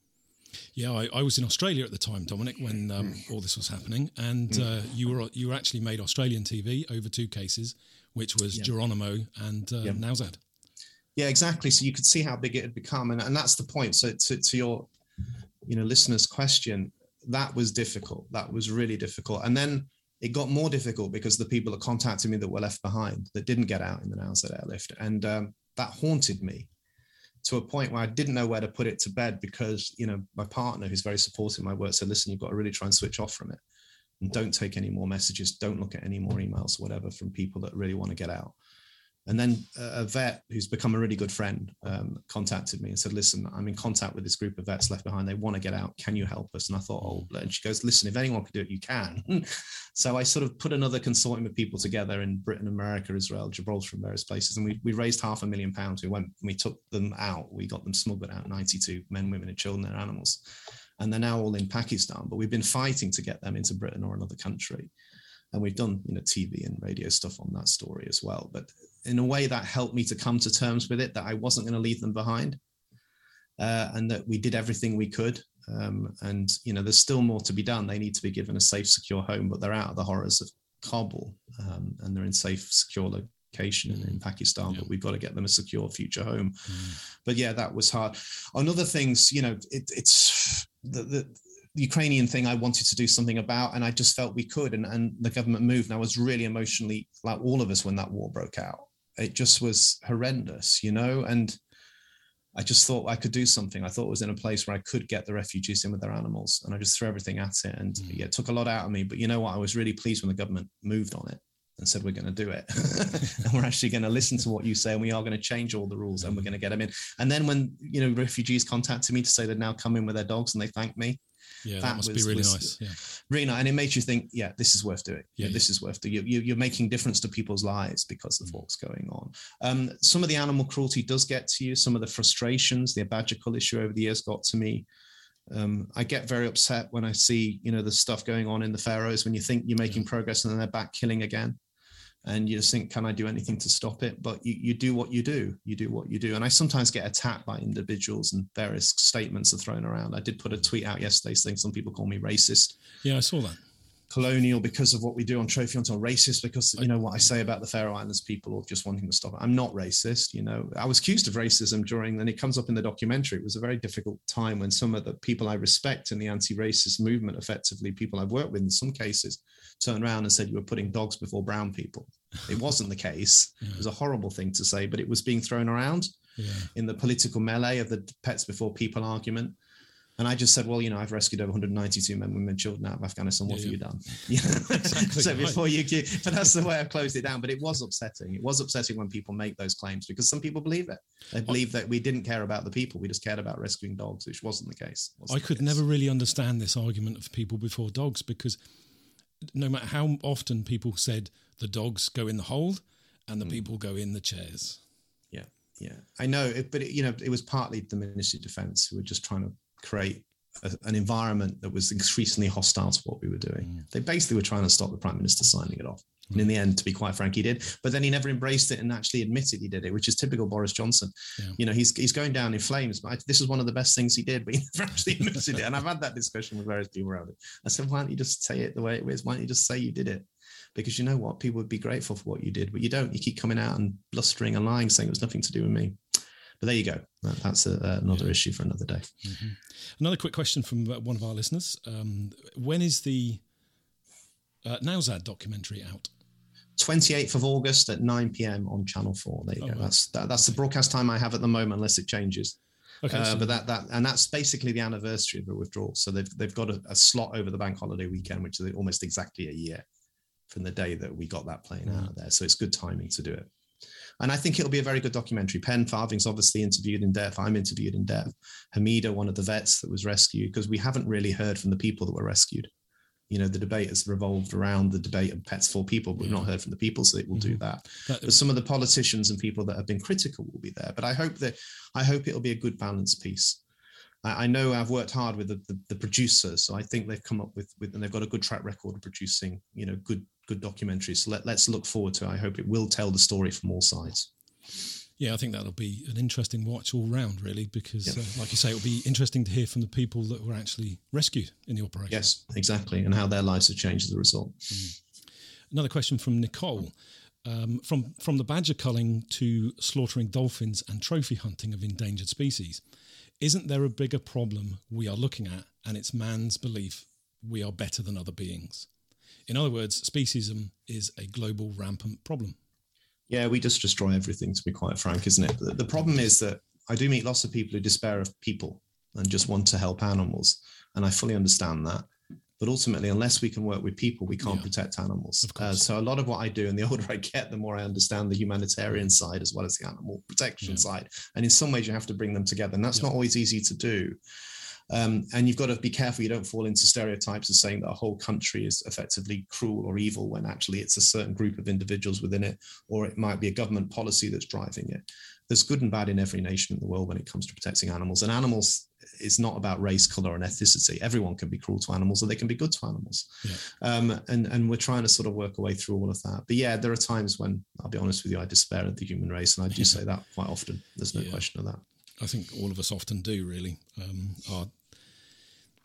Yeah, I, I was in Australia at the time, Dominic, when um, all this was happening, and uh, you were you were actually made Australian TV over two cases, which was yeah. Geronimo and uh, yeah. Nowzad. Yeah, exactly. So you could see how big it had become, and, and that's the point. So to, to your, you know, listeners' question, that was difficult. That was really difficult. And then it got more difficult because the people that contacted me that were left behind that didn't get out in the Nowzad airlift. And um, that haunted me to a point where I didn't know where to put it to bed because, you know, my partner, who's very supportive of my work, said, listen, you've got to really try and switch off from it and don't take any more messages. Don't look at any more emails whatever from people that really want to get out. And then a vet who's become a really good friend um, contacted me and said, "Listen, I'm in contact with this group of vets left behind. They want to get out. Can you help us?" And I thought, "Oh," and she goes, "Listen, if anyone can do it, you can." so I sort of put another consortium of people together in Britain, America, Israel, Gibraltar, and various places, and we, we raised half a million pounds. We went, we took them out. We got them smuggled out. 92 men, women, and children, and animals, and they're now all in Pakistan. But we've been fighting to get them into Britain or another country and we've done you know TV and radio stuff on that story as well. But in a way, that helped me to come to terms with it that I wasn't going to leave them behind, uh, and that we did everything we could. Um, and you know, there's still more to be done. They need to be given a safe, secure home, but they're out of the horrors of Kabul, um, and they're in safe, secure location in, in Pakistan. Yeah. But we've got to get them a secure future home. Mm. But yeah, that was hard. On other things, you know, it, it's the, the Ukrainian thing I wanted to do something about, and I just felt we could, and, and the government moved. And I was really emotionally, like all of us, when that war broke out. It just was horrendous, you know. And I just thought I could do something. I thought it was in a place where I could get the refugees in with their animals, and I just threw everything at it. And mm. yeah, it took a lot out of me. But you know what? I was really pleased when the government moved on it and said we're going to do it and we're actually going to listen to what you say and we are going to change all the rules and we're going to get them in and then when you know refugees contacted me to say they'd now come in with their dogs and they thanked me yeah that, that must was, be really nice yeah. really nice. And it makes you think yeah this is worth doing. Yeah, yeah this is worth doing you, you, are making difference to people's lives because of mm. what's going on. Um, some of the animal cruelty does get to you some of the frustrations the badger cull issue over the years got to me. Um, I get very upset when I see, you know, the stuff going on in the Faroes when you think you're making yeah. progress and then they're back killing again and you just think, can I do anything to stop it? But you, you do what you do. You do what you do. And I sometimes get attacked by individuals and various statements are thrown around. I did put a tweet out yesterday saying some people call me racist. Yeah, I saw that colonial because of what we do on trophy hunting or racist because you know what I say about the Faroe Islands people or just wanting to stop it. I'm not racist, you know. I was accused of racism during and it comes up in the documentary. It was a very difficult time when some of the people I respect in the anti-racist movement, effectively people I've worked with in some cases, turned around and said you were putting dogs before brown people. It wasn't the case. yeah. It was a horrible thing to say, but it was being thrown around yeah. in the political melee of the pets before people argument. And I just said, well, you know, I've rescued over 192 men, women, and children out of Afghanistan. What yeah, have you done? exactly so before right. you, but that's the way I've closed it down. But it was upsetting. It was upsetting when people make those claims because some people believe it. They believe that we didn't care about the people. We just cared about rescuing dogs, which wasn't the case. Wasn't I could case. never really understand this argument of people before dogs because no matter how often people said the dogs go in the hold and the mm. people go in the chairs. Yeah, yeah, I know, it, but it, you know, it was partly the Ministry of Defence who were just trying to create a, an environment that was increasingly hostile to what we were doing. Mm. They basically were trying to stop the prime minister signing it off. And in the end, to be quite frank, he did. But then he never embraced it and actually admitted he did it, which is typical Boris Johnson. Yeah. You know, he's he's going down in flames. But I, this is one of the best things he did, but he never actually admitted it. And I've had that discussion with various people around it. I said, why don't you just say it the way it is? Why don't you just say you did it? Because you know what, people would be grateful for what you did, but you don't. You keep coming out and blustering and lying, saying it was nothing to do with me. But there you go. That, that's a, uh, another yeah. issue for another day. Mm-hmm. Another quick question from uh, one of our listeners: um, When is the uh, Nowzad documentary out? 28th of August at 9 p.m. on Channel 4. There you oh, go. That's that, that's the broadcast time I have at the moment, unless it changes. Okay, uh, so but that that and that's basically the anniversary of the withdrawal. So they've they've got a, a, slot over the bank holiday weekend, which is almost exactly a year from the day that we got that plane mm. out of there. So it's good timing to do it. And I think it'll be a very good documentary. Pen Farthing's obviously interviewed in depth. I'm interviewed in depth. Hamida, one of the vets that was rescued, because we haven't really heard from the people that were rescued. You know, the debate has revolved around the debate of pets for people, but we've not heard from the people, so it will mm-hmm. do that. that. But some of the politicians and people that have been critical will be there. But I hope that I hope it'll be a good balance piece. I, I know I've worked hard with the, the, the, producers, so I think they've come up with, with and they've got a good track record of producing, you know, good good documentaries. So let, let's look forward to it. I hope it will tell the story from all sides. Yeah, I think that'll be an interesting watch all round, really, because, uh, like you say, it'll be interesting to hear from the people that were actually rescued in the operation. Yes, exactly, and how their lives have changed as a result. Mm. Another question from Nicole. Um, from from the badger culling to slaughtering dolphins and trophy hunting of endangered species, isn't there a bigger problem we are looking at, and it's man's belief we are better than other beings? In other words, speciesism is a global rampant problem. Yeah, we just destroy everything, to be quite frank, isn't it? The, problem is that I do meet lots of people who despair of people and just want to help animals. And I fully understand that. But ultimately, unless we can work with people, we can't yeah. protect animals. Uh, so a lot of what I do, and the older I get, the more I understand the humanitarian side as well as the animal protection yeah. side. And in some ways, you have to bring them together, and that's yeah. not always easy to do. Um, and you've got to be careful you don't fall into stereotypes of saying that a whole country is effectively cruel or evil when actually it's a certain group of individuals within it, or it might be a government policy that's driving it. There's good and bad in every nation in the world when it comes to protecting animals. And animals is not about race, color, and ethnicity. Everyone can be cruel to animals, or they can be good to animals. Yeah. Um, and and we're trying to sort of work our way through all of that. But yeah, there are times when I'll be honest with you, I despair of the human race, and I do yeah. say that quite often. There's no yeah. question of that. I think all of us often do, really. Um, our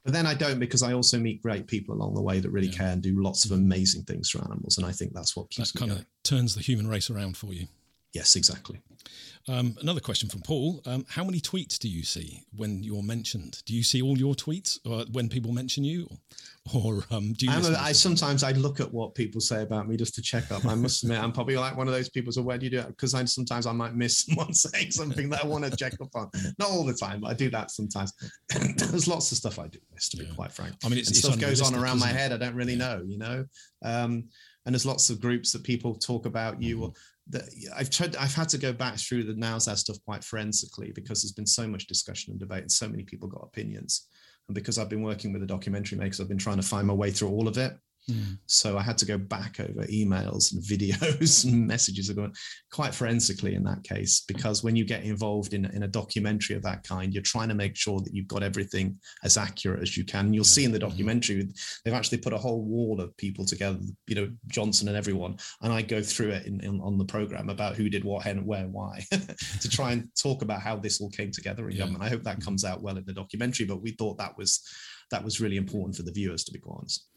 but then I don't because I also meet great people along the way that really yeah. care and do lots of mm. amazing things for animals. And I think that's what keeps that kind of turns the human race around for you. Yes, exactly. Um, another question from Paul: um, How many tweets do you see when you're mentioned? Do you see all your tweets or when people mention you, or, or um, do you? A, I sometimes I look at what people say about me just to check up. I must admit, I'm probably like one of those people. So where do you do it? Because I sometimes I might miss someone saying something that I want to check up on. Not all the time, but I do that sometimes. There's lots of stuff I do miss, to yeah. be quite frank. I mean, it's, it's stuff goes on around my head. I don't really yeah. know, you know. Um, and there's lots of groups that people talk about you. Mm-hmm that I've tried, I've had to go back through the Nowzad stuff quite forensically because there's been so much discussion and debate and so many people got opinions. And because I've been working with the documentary makers, I've been trying to find my way through all of it. Mm. So I had to go back over emails and videos and messages are going quite forensically in that case, because when you get involved in, in a documentary of that kind, you're trying to make sure that you've got everything as accurate as you can. And you'll yeah. see in the mm-hmm. documentary, they've actually put a whole wall of people together, you know, Johnson and everyone. And I go through it in, in on the program about who did what, and where, why, to try and talk about how this all came together in yeah. government. I hope that comes out well in the documentary, but we thought that was that was really important for the viewers, to be quite honest.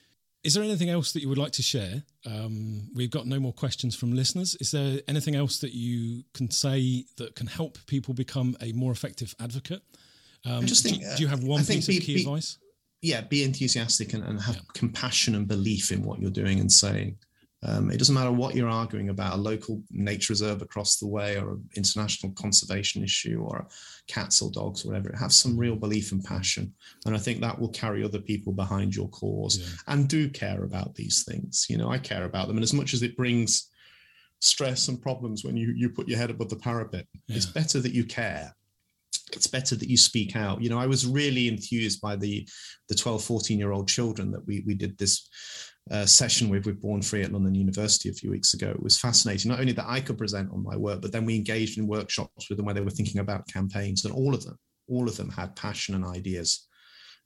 Is there anything else that you would like to share? Um, we've got no more questions from listeners. Is there anything else that you can say that can help people become a more effective advocate? Um, I just think, do, do, you have one piece be, of key be, advice? Yeah, be enthusiastic and, and have yeah. compassion and belief in what you're doing and saying. Um, it doesn't matter what you're arguing about a local nature reserve across the way or an international conservation issue or cats or dogs or whatever. Have some real belief and passion. And I think that will carry other people behind your cause yeah. and do care about these things. You know, I care about them. And as much as it brings stress and problems when you, you put your head above the parapet, yeah. it's better that you care it's better that you speak out you know i was really enthused by the the 12 14 year old children that we we did this uh, session with with Born Free at London University a few weeks ago. It was fascinating. Not only that I could present on my work, but then we engaged in workshops with them where they were thinking about campaigns, and all of them, all of them had passion and ideas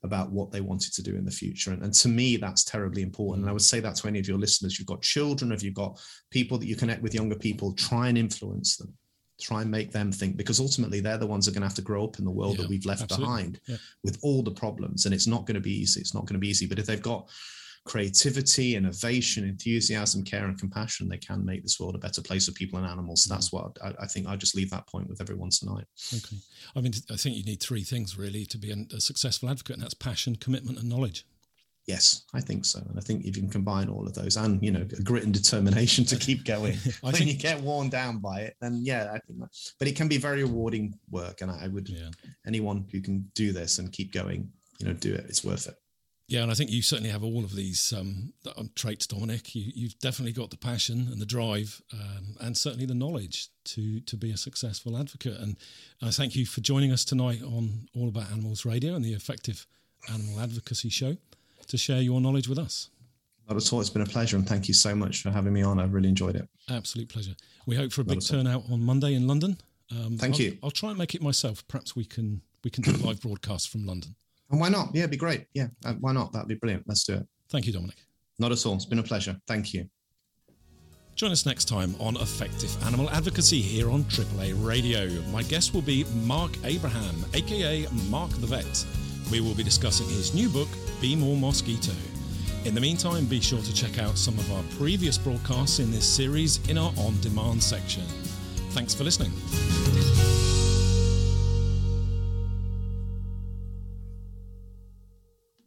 about what they wanted to do in the future. And, and to me, that's terribly important. And I would say that to any of your listeners. You've got children, if you've got people that you connect with, younger people, try and influence them. Try and make them think because ultimately they're the ones that are going to have to grow up in the world yeah, that we've left absolutely. behind yeah. with all the problems. And it's not going to be easy. It's not going to be easy. But if they've got creativity, innovation, enthusiasm, care, and compassion, they can make this world a better place for people and animals. That's mm. what I, I think I just leave that point with everyone tonight. Okay. I mean, I think you need three things really to be a successful advocate, and that's passion, commitment, and knowledge. Yes, I think so. And I think if you can combine all of those and, you know, grit and determination to keep going, when think, you get worn down by it, then yeah, I think that, but it can be very rewarding work. And I would, yeah. anyone who can do this and keep going, you know, do it. It's worth it. Yeah, and I think you certainly have all of these um, um, traits, Dominic. You, have definitely got the passion and the drive, um, and certainly the knowledge to to be a successful advocate. And I thank you for joining us tonight on All About Animals Radio and the Effective Animal Advocacy Show to share your knowledge with us. Not at all. It's been a pleasure, and thank you so much for having me on. I've really enjoyed it. Absolute pleasure. We hope for a big turnout on Monday in London. Um, thank I'll, you. I'll try and make it myself. Perhaps we can we can do a live broadcast from London. And why not? Yeah, it'd be great. Yeah, uh, why not? That'd be brilliant. Let's do it. Thank you, Dominic. Not at all. It's been a pleasure. Thank you. Join us next time on Effective Animal Advocacy here on AAA Radio. My guest will be Marc Abraham, aka Marc the Vet. We will be discussing his new book, Be More Mosquito. In the meantime, be sure to check out some of our previous broadcasts in this series in our on demand section. Thanks for listening.